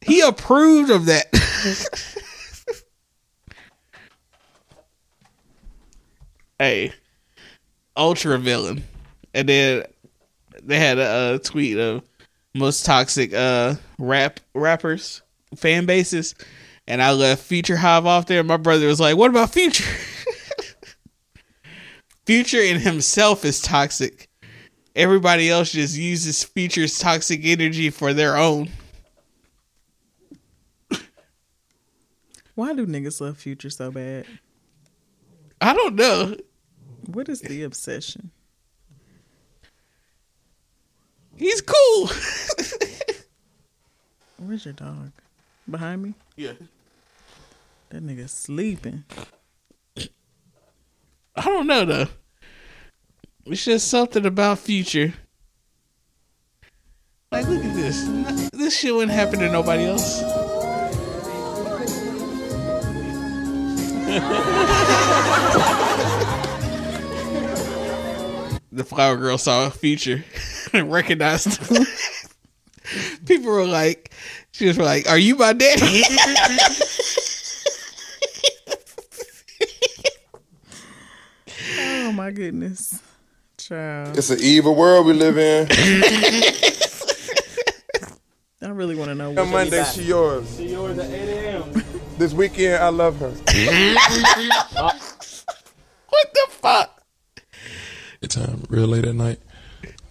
He approved of that. hey, ultra villain, and then they had a, a tweet of most toxic uh rap rappers fan bases, and I left Future Hive off there. My brother was like, "What about Future?" Future in himself is toxic, everybody else just uses Future's toxic energy for their own. Why do niggas love Future so bad? I don't know. What is the obsession? He's cool. Where's your dog? Behind me? yeah. That nigga sleeping. I don't know though. It's just something about Future. Like, look at this. This shit wouldn't happen to nobody else. the flower girl saw a Future and recognized. him. People were like, she was like, "Are you my daddy?" Oh my goodness. Child. It's an evil world we live in. I really want to know On what Monday, she yours. She yours at 8 a.m. This weekend, I love her. what the fuck? It's time real late at night.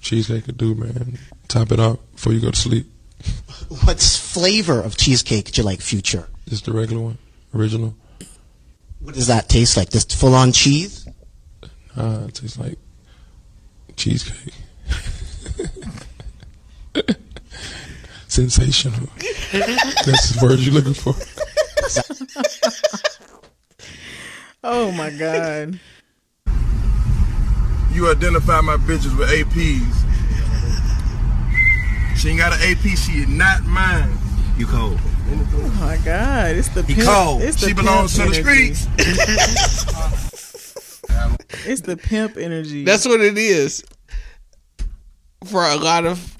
Cheesecake could do, man. Top it up before you go to sleep. What flavor of cheesecake do you like, Future? Just the regular one, original. What does that taste like? Just full on cheese? Ah, it tastes like cheesecake. Sensational. That's the word you're looking for. Oh my god. You identify my bitches with APs. She ain't got an AP, she is not mine. You cold. Oh my god. It's the He pimp. cold. It's the She belongs to pimp the energy. streets. It's the pimp energy. That's what it is. For a lot of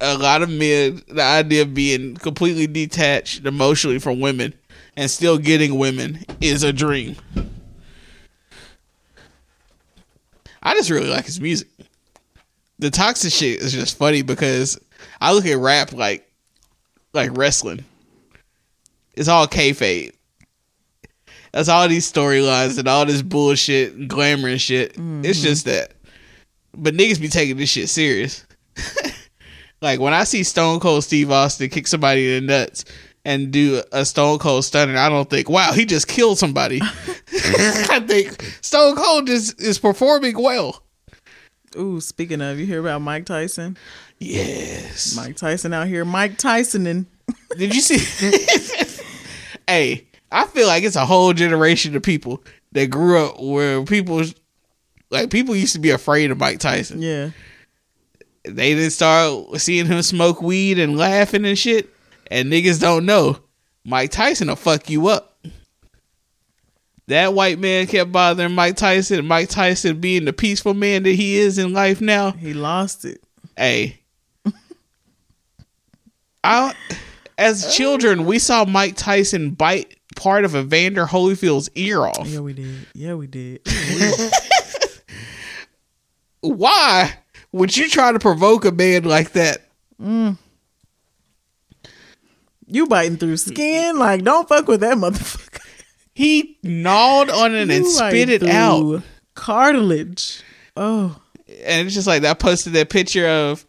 a lot of men, the idea of being completely detached emotionally from women and still getting women is a dream. I just really like his music. The toxic shit is just funny because I look at rap like like wrestling. It's all kayfabe. That's all these storylines and all this bullshit and glamour and shit. It's mm-hmm. just that. But niggas be taking this shit serious. like when I see Stone Cold Steve Austin kick somebody in the nuts and do a Stone Cold stunner, I don't think, wow, he just killed somebody. I think Stone Cold just is performing well. Ooh, speaking of, you hear about Mike Tyson? Yes. Mike Tyson out here. Mike Tysoning. Did you see? hey, I feel like it's a whole generation of people that grew up where people, like people used to be afraid of Mike Tyson. Yeah. They didn't start seeing him smoke weed and laughing and shit, and niggas don't know Mike Tyson will fuck you up. That white man kept bothering Mike Tyson. Mike Tyson being the peaceful man that he is in life now. He lost it. Hey, I as children we saw Mike Tyson bite part of Evander Holyfield's ear off. Yeah, we did. Yeah, we did. Why would you try to provoke a man like that? Mm. You biting through skin? Like, don't fuck with that motherfucker. He gnawed on it and spit it out. Cartilage. Oh, and it's just like I posted that picture of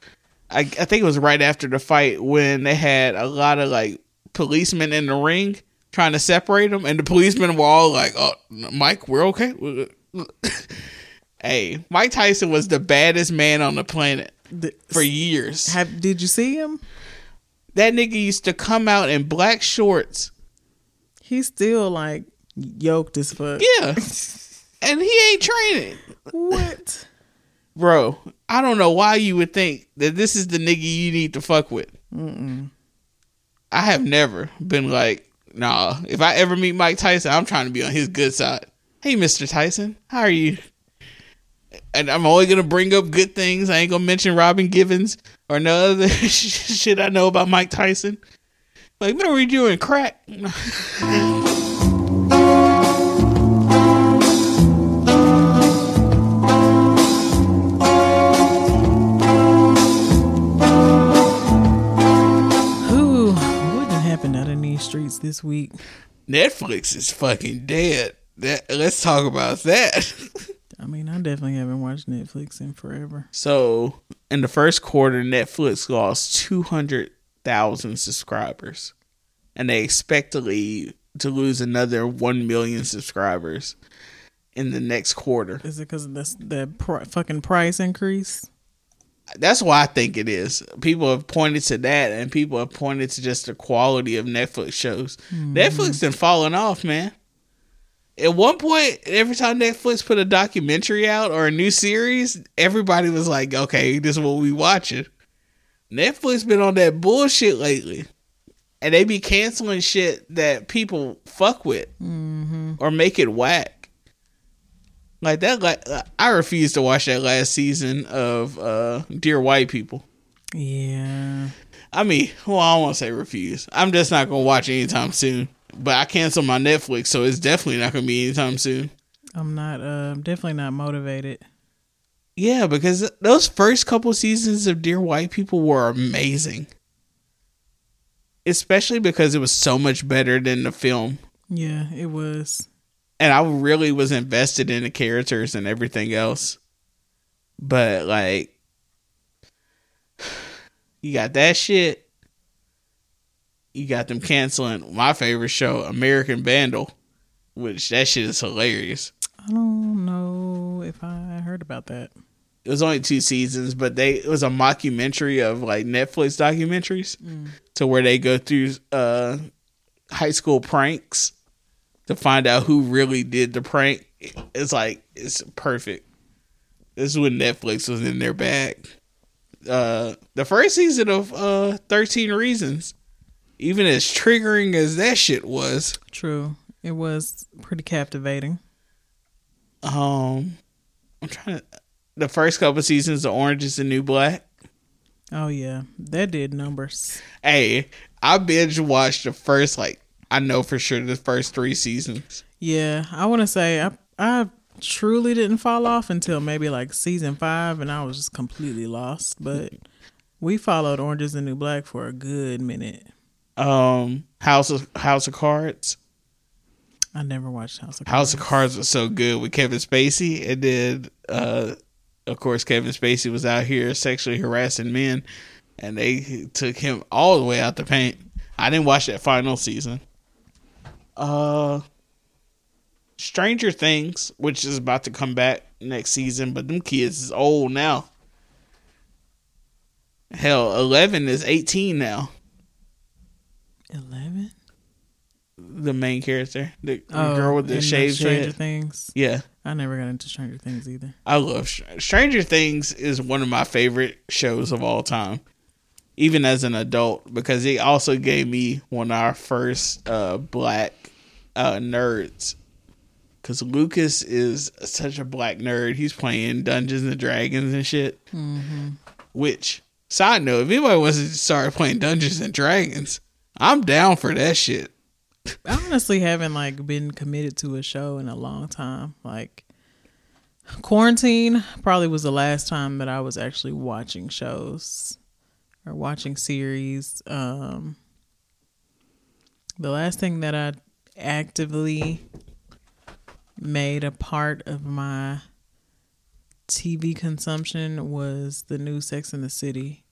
I, I think it was right after the fight when they had a lot of like policemen in the ring trying to separate them, and the policemen were all like, "Oh, Mike, we're okay." hey, Mike Tyson was the baddest man on the planet for years. Have did you see him? That nigga used to come out in black shorts. He's still like yoked as fuck. Yeah, and he ain't training. What? Bro, I don't know why you would think that this is the nigga you need to fuck with. Mm-mm. I have never been like, nah, if I ever meet Mike Tyson, I'm trying to be on his good side. Hey, Mr. Tyson, how are you? And I'm only going to bring up good things. I ain't going to mention Robin Givens or no other shit I know about Mike Tyson. Like, remember you doing crack? Who? What done happened out in these streets this week? Netflix is fucking dead. That, let's talk about that. I mean, I definitely haven't watched Netflix in forever. So in the first quarter, Netflix lost two hundred thousand subscribers, and they expect to leave, to lose another one million subscribers in the next quarter. Is it because of this that pr- fucking price increase? That's why I think it is. People have pointed to that, and people have pointed to just the quality of Netflix shows. Mm-hmm. Netflix been falling off, man. At one point, every time Netflix put a documentary out or a new series, everybody was like, "Okay, this is what we watching." Netflix been on that bullshit lately, and they be canceling shit that people fuck with or make it whack. Like that, like I refuse to watch that last season of uh Dear White People. Yeah. I mean, well, I to say refuse. I'm just not gonna watch it anytime soon. But I canceled my Netflix, so it's definitely not gonna be anytime soon. I'm not. Uh, definitely not motivated. Yeah, because those first couple seasons of Dear White People were amazing. Especially because it was so much better than the film. Yeah, it was. And I really was invested in the characters and everything else. But like you got that shit. You got them canceling my favorite show, American Vandal, which that shit is hilarious. I don't know if I heard about that. it was only two seasons, but they it was a mockumentary of like Netflix documentaries to where they go through uh high school pranks to find out who really did the prank. It's like it's perfect. This is when Netflix was in their bag. Uh the first season of uh 13 Reasons, even as triggering as that shit was, True. It was pretty captivating. um I'm trying to the first couple seasons of Orange is the New Black. Oh yeah, that did numbers. Hey, I binge watched the first like I know for sure the first three seasons. Yeah, I want to say I I truly didn't fall off until maybe like season five, and I was just completely lost. But we followed Orange is the New Black for a good minute. Um, House of House of Cards. I never watched House of Cards. House of Cards was so good with Kevin Spacey, and then uh, of course Kevin Spacey was out here sexually harassing men, and they took him all the way out the paint. I didn't watch that final season. Uh, Stranger Things, which is about to come back next season, but them kids is old now. Hell, Eleven is eighteen now. Eleven. The main character, the, Oh, girl with the shaved Stranger head. Things. Yeah. I never got into Stranger Things either. I love Stranger Things is one of my favorite shows of all time, even as an adult, because it also gave me one of our first uh, black uh, nerds. Because Lucas is such a black nerd, he's playing Dungeons and Dragons and shit. Mm-hmm. Which side note, if anybody wants to start playing Dungeons and Dragons, I'm down for that shit. I honestly haven't like been committed to a show in a long time. Like quarantine probably was the last time that I was actually watching shows or watching series. Um the last thing that I actively made a part of my TV consumption was the new Sex in the City.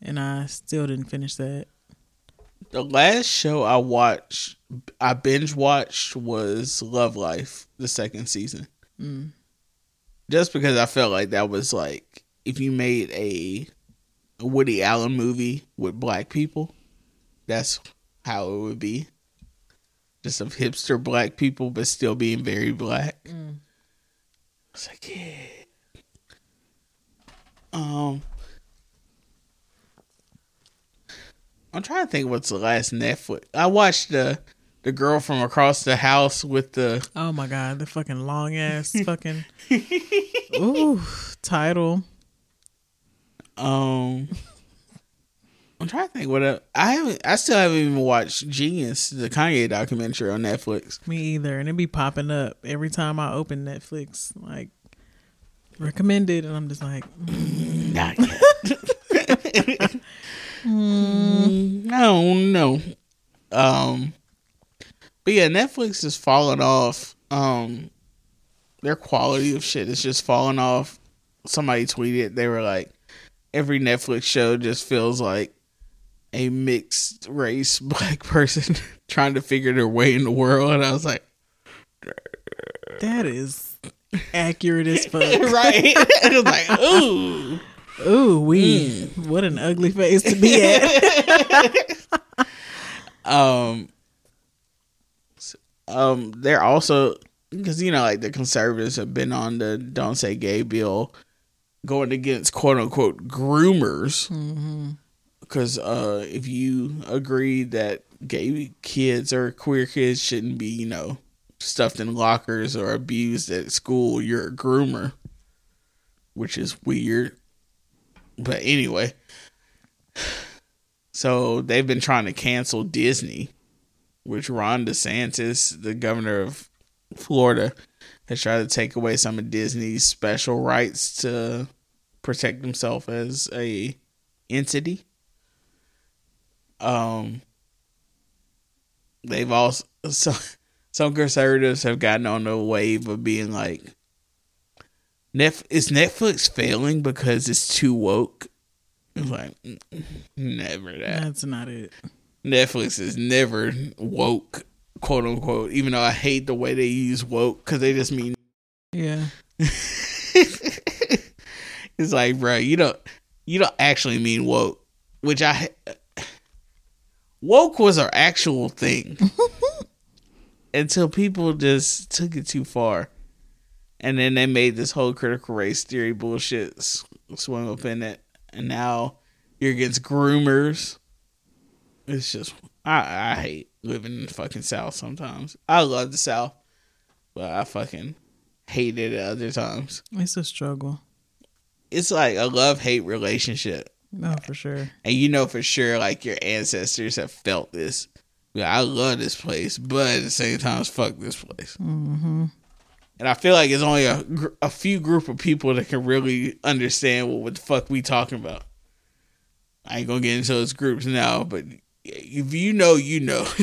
And I still didn't finish that. The last show I watched, I binge watched was Love Life, the second season. Mm. Just because I felt like that was like if you made a Woody Allen movie with black people, that's how it would be. Just of hipster black people, but still being very black. Mm. It's like, yeah. Um, I'm trying to think what's the last Netflix. I watched the the girl from across the house with the Oh my god, the fucking long ass fucking ooh title. um. I'm trying to think what else. I haven't. I still haven't even watched Genius, the Kanye documentary on Netflix. Me either, and it be popping up every time I open Netflix, like recommended, and I'm just like, mm. Not yet. Mm, I don't know. Um, but yeah, Netflix is falling off. Um, their quality of shit is just falling off. Somebody tweeted they were like, every Netflix show just feels like a mixed race black person trying to figure their way in the world. And I was like, That is accurate as fuck. right? I was like, ooh. Ooh, we what an ugly face to be at. um um they're also because you know like the conservatives have been on the don't say gay bill going against quote unquote groomers. Because uh if you agree that gay kids or queer kids shouldn't be you know stuffed in lockers or abused at school you're a groomer which is weird but anyway so they've been trying to cancel Disney, which Ron DeSantis, the governor of Florida, has tried to take away some of Disney's special rights to protect himself as a entity. Um, they've also so, some conservatives have gotten on the wave of being like, Netf- is Netflix failing because it's too woke? It's like never that. That's not it. Netflix is never woke, quote unquote. Even though I hate the way they use woke because they just mean Yeah. it's like, bro, you don't you don't actually mean woke, which I woke was our actual thing until people just took it too far, and then they made this whole critical race theory bullshit swim up in it, and now you're against groomers. It's just I I hate living in the fucking South sometimes. I love the South, but I fucking hate it at other times. It's a struggle. It's like a love hate relationship. No, for sure. And you know for sure, like your ancestors have felt this. Yeah, I love this place, but at the same time, fuck this place. Mm-hmm. And I feel like it's only a, a few group of people that can really understand what, what the fuck we talking about. I ain't gonna get into those groups now, but if you know, you know.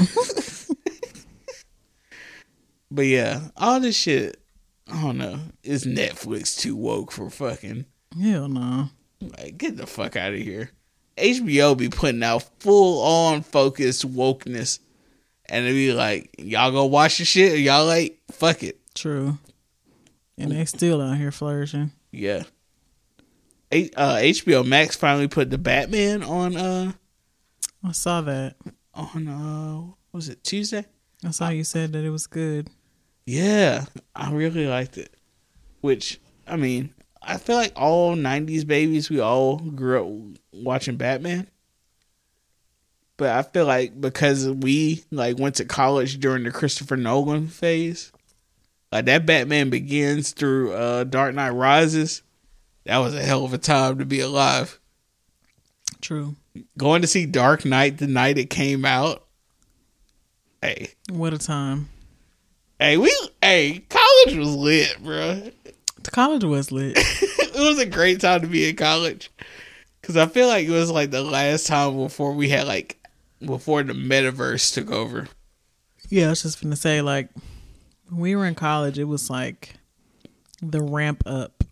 but yeah, all this shit, I don't know. Is Netflix too woke for fucking? Hell no. Like, get the fuck out of here. HBO be putting out full on focused wokeness, and it be like, y'all go watch the shit. Or y'all like, fuck it. True. And they still out here flourishing. Yeah. A- uh, HBO Max finally put the Batman on. Uh, I saw that. on uh, was it Tuesday? I saw you said that it was good. Yeah, I really liked it. Which I mean, I feel like all '90s babies, we all grew up watching Batman. But I feel like because we like went to college during the Christopher Nolan phase, like that Batman Begins through uh, Dark Knight Rises, that was a hell of a time to be alive. True. Going to see Dark Knight the night it came out. Hey, What a time. hey, we hey, college was lit, bro. The college was lit. it was a great time to be in college because I feel like it was like the last time before we had like before the metaverse took over. yeah, I was just gonna say, like, when we were in college, it was like the ramp up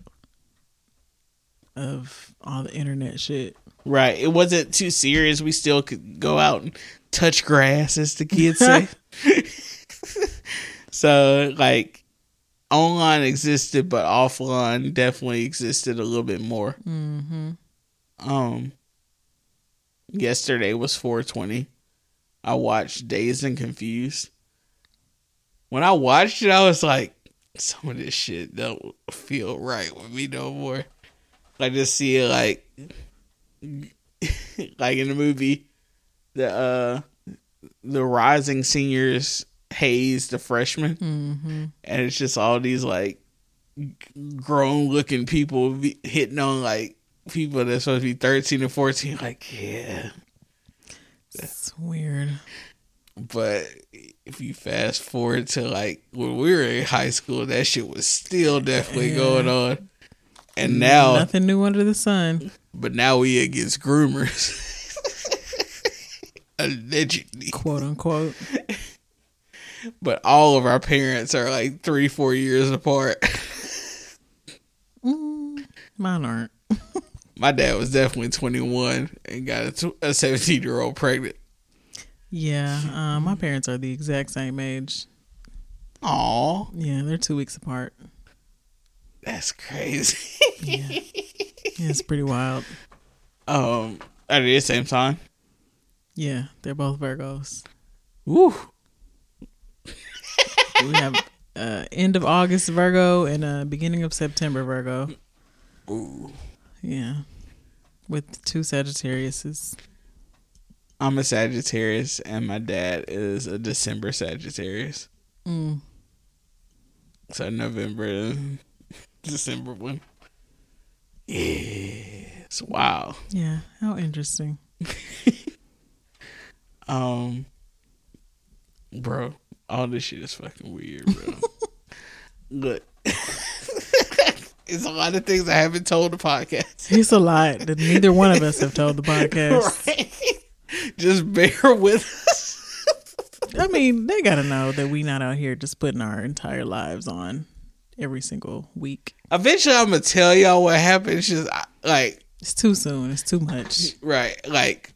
of all the internet shit. Right, it wasn't too serious. We still could go out and touch grass, as the kids say. so like, online existed, but offline definitely existed a little bit more. Mm-hmm. Um, yesterday was 420. I watched Dazed and Confused. When I watched it, I was like, some of this shit don't feel right with me no more. I just see it like, like in the movie, the uh, the rising seniors haze the freshmen, Mm-hmm. and it's just all these like grown looking people be- hitting on like people that's supposed to be 13 and 14 like yeah that's weird. but if you fast forward to like when we were in high school that shit was still definitely Yeah. going on and now nothing new under the sun. but now we against groomers allegedly Quote unquote. but all of our parents are like three four years apart mm, Mine aren't. My dad was definitely 21 and got a 17 year old pregnant. Yeah, uh, my parents are the exact same age. Aw, Yeah, they're two weeks apart. that's crazy. Yeah, it's pretty wild. um, at the same time. Yeah, they're both Virgos. Woo. We have uh, end of August Virgo and uh, beginning of September Virgo. Ooh. Yeah, with two Sagittariuses. I'm a Sagittarius, and my dad is a December Sagittarius. Mm. So November, December one. Yes. Wow. Yeah, how interesting. Um, bro, all this shit is fucking weird, bro. Look, it's a lot of things I haven't told the podcast. It's a lot that neither one of us have told the podcast. Right. Just bear with us. I mean, they gotta know that we not out here just putting our entire lives on every single week. Eventually, I'm gonna tell y'all what happened. It's just I- like It's too soon. It's too much. right, like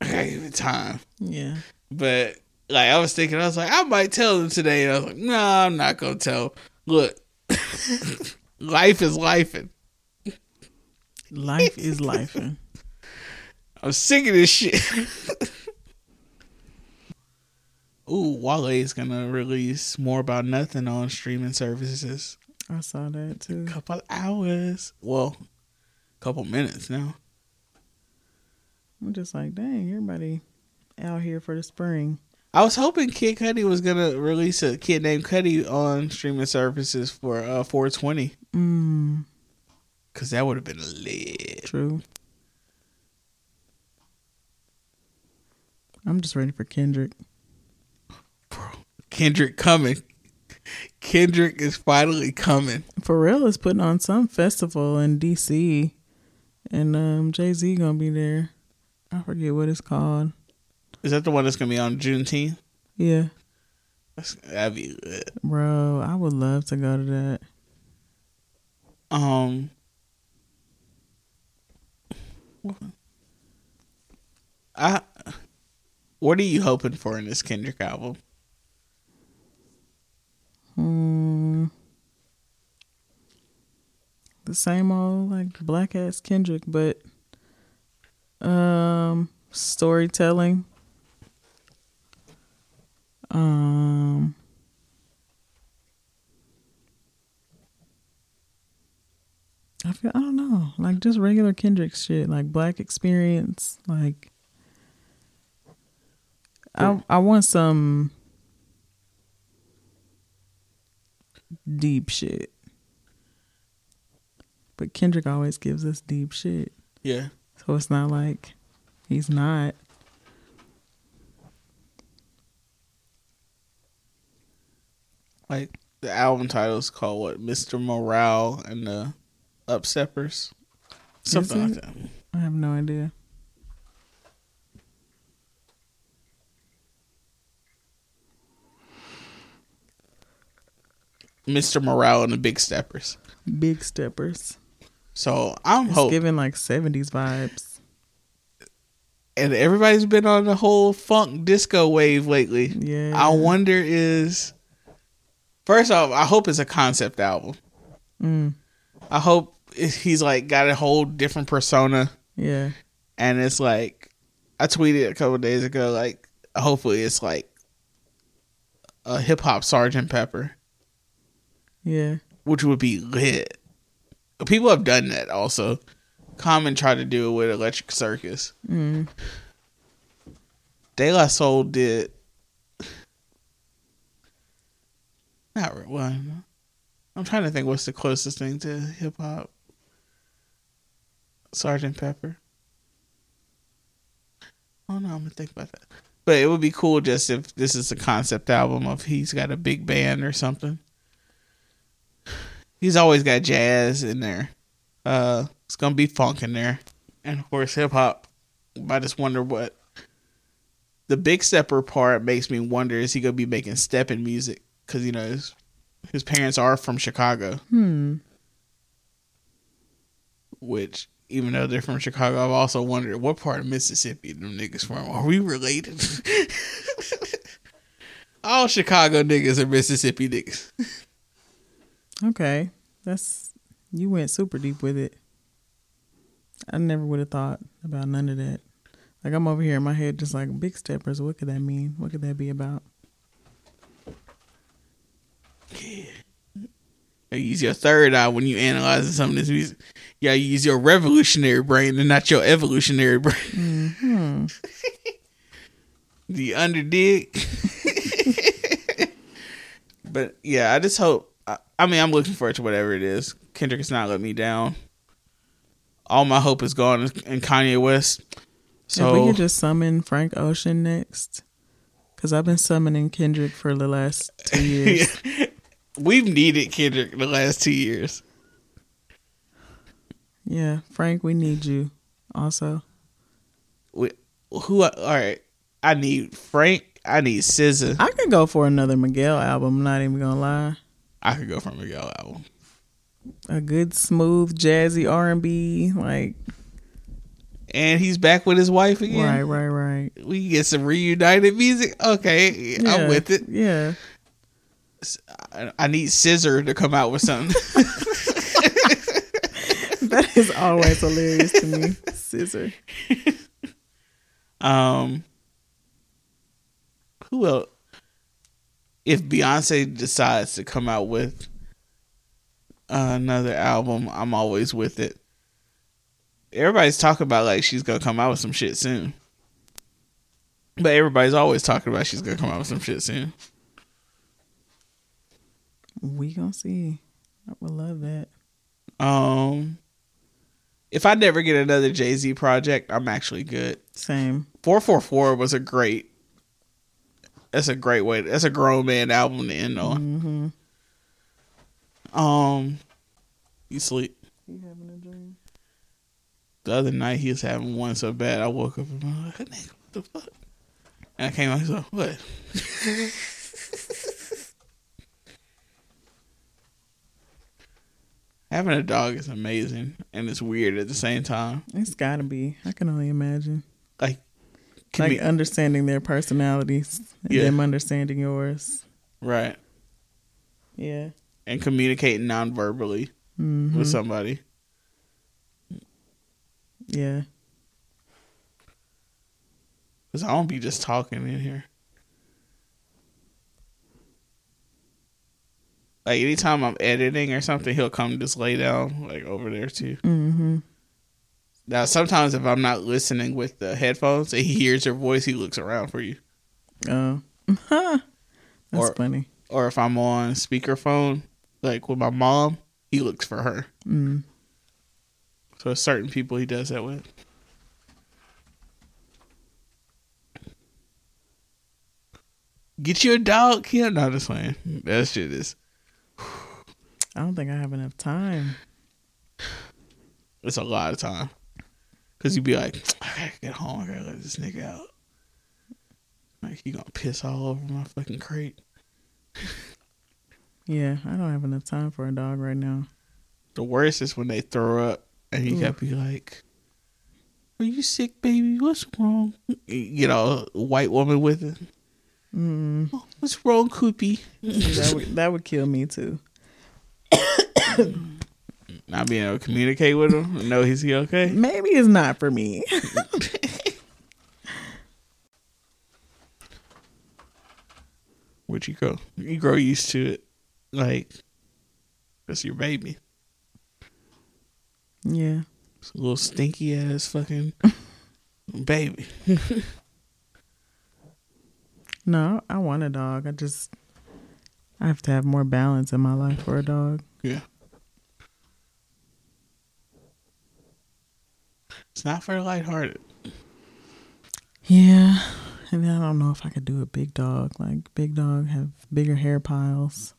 I gotta give it time. Yeah. But like I was thinking, I was like, I might tell them today. And I was like, no, I'm not gonna tell. Look, life is life, Life is life. I'm sick of this shit. Ooh, Wale is gonna release more about nothing on streaming services. I saw that too. A couple hours, well, couple minutes now. I'm just like, dang, everybody out here for the spring. I was hoping Kid Cudi was gonna release a kid named Cudi on streaming services for uh 420, Mm, cause that would have been lit. true. I'm just ready for Kendrick. Bro, Kendrick coming. Kendrick is finally coming. Pharrell is putting on some festival in DC, and um, Jay Z gonna be there. I forget what it's called. Is that the one that's gonna be on Juneteenth? Yeah, That's, that'd be lit. bro, I would love to go to that. Um, I. What are you hoping for in this Kendrick album? Hmm. The same old like black ass Kendrick, but um storytelling. Um I feel I don't know, like just regular Kendrick shit, like black experience, like I I want some deep shit. But Kendrick always gives us deep shit. Yeah. So it's not like he's not. Like the album title is called what? Mr. Morale and the Upsteppers, something like that. I have no idea. Mr. Morale and the Big Steppers. Big steppers. So I'm It's hoping, giving like seventies vibes. and everybody's been on the whole funk disco wave lately. Yeah. I wonder is first off, I hope it's a concept album. Mm, I hope he's like got a whole different persona, yeah. and it's like I tweeted a couple days ago. Like, hopefully, it's like a hip hop Sergeant Pepper, Yeah. which would be lit. People have done that also. Common tried to do it with Electric Circus. Mm. De La Soul did. Not re- well. I'm trying to think what's the closest thing to hip hop. Sergeant Pepper. Oh no, I'm gonna think about that. But it would be cool just if this is a concept album of he's got a big band or something. He's always got jazz in there. Uh, it's gonna be funk in there, and of course hip hop. I just wonder what the big stepper part makes me wonder: is he gonna be making stepping music? Because you know his, his parents are from Chicago. Hmm. which even though they're from Chicago, I've also wondered what part of Mississippi them niggas from. Are we related? All Chicago niggas are Mississippi niggas. Okay, that's you went super deep with it. I never would have thought about none of that. Like I'm over here in my head, just like big steppers. What could that mean? What could that be about? You use your third eye when you analyzing some of this music. You use your revolutionary brain and not your evolutionary brain. Hmm. the underdig. but yeah, I just hope. I, I mean, I'm looking forward to whatever it is. Kendrick has not let me down. All my hope is gone in Kanye West. So if we could just summon Frank Ocean next, because I've been summoning Kendrick for the last two years. we've needed Kendrick the last two years. yeah, Frank, we need you. Also, We, who? All right, I need Frank. I need SZA. I could go for another Miguel album. I'm not even gonna lie. I could go from Miguel album. A good, smooth, jazzy R and B, like And he's back with his wife again. right, right, right. We can get some reunited music. Okay, Yeah, I'm with it. Yeah, I, I need Scissor to come out with something. that is always hilarious to me. Scissor. um, who else? If Beyonce decides to come out with another album, I'm always with it. Everybody's talking about like she's gonna come out with some shit soon, but everybody's always talking about she's gonna come out with some shit soon. We gonna see. I would love that. Um, if I never get another Jay Z project, I'm actually good. Same. Four four four was a great. That's a great way. That's a grown man album to end on. Mm-hmm. Um, you sleep. You having a dream? The other night he was having one so bad I woke up and I'm like, "Nigga, what the fuck? And I came out, he's like, what? Having a dog is amazing and it's weird at the same time. It's gotta be. I can only imagine. Like, commu- understanding their personalities and Yeah. them understanding yours. right. Yeah. And communicating non-verbally Mhm. with somebody. Yeah. Because I don't be just talking in here. Like anytime I'm editing or something, he'll come just lay down like over there too. Mm-hmm. Now sometimes if I'm not listening with the headphones and he hears your voice, he looks around for you. Oh. That's Or- funny. Or if I'm on speakerphone, like with my mom, he looks for her. Mm. So certain people he does that with. Get you a dog, Kim. No, just playing. That shit is I don't think I have enough time. it's a lot of time. Cause you'd be like, I gotta get home, I gotta let this nigga out. Like he gonna piss all over my fucking crate. Yeah, I don't have enough time for a dog right now. The worst is when they throw up and you gotta be like, Are you sick, baby? What's wrong? You know, white woman with it. Mm. What's wrong, Coopy? that would that would kill me too. Not being able to communicate with him, and know he's he okay. Maybe it's not for me. Would you grow? You grow used to it, like that's your baby. yeah. It's a little stinky ass fucking baby. No, I want a dog. I just I have to have more balance in my life for a dog. Yeah. It's not the lighthearted. Yeah. And then I don't know if I could do a big dog. Like big dog have bigger hair piles.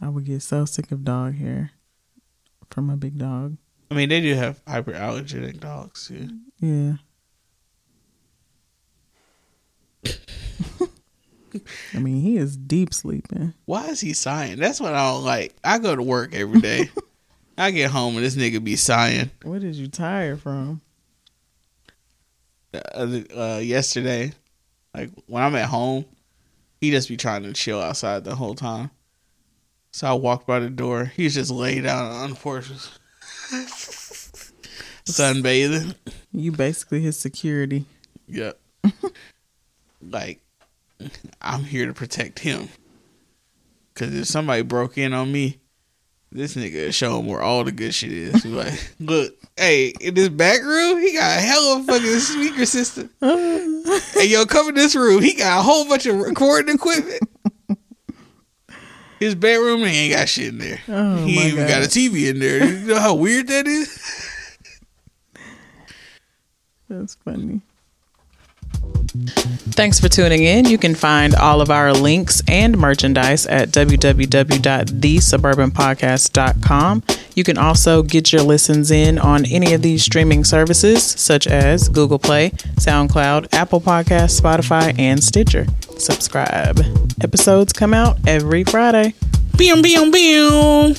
I would get so sick of dog hair from a big dog. I mean, they do have hyperallergenic dogs too. Yeah. I mean, he is deep sleeping. Why is he sighing? That's what I don't like. I go to work every day. I get home and this nigga be sighing. What is you tired from? Uh, uh, yesterday, like when I'm at home, he just be trying to chill outside the whole time. So I walked by the door. He's just laid out on the porch, sunbathing. You basically his security. Yep. like, I'm here to protect him. Cause if somebody broke in on me, this nigga show him where all the good shit is. He like, look, hey, in this back room, he got a hell of a fucking speaker system. hey, yo, come in this room. He got a whole bunch of recording equipment. His bedroom, he ain't got shit in there. Oh, he even got a TV in there. You know how weird that is? That's funny. Thanks for tuning in. You can find all of our links and merchandise at www.thesuburbanpodcast.com. You can also get your listens in on any of these streaming services such as Google Play, SoundCloud, Apple Podcasts, Spotify, and Stitcher. Subscribe. Episodes come out every Friday. Boom, boom, boom.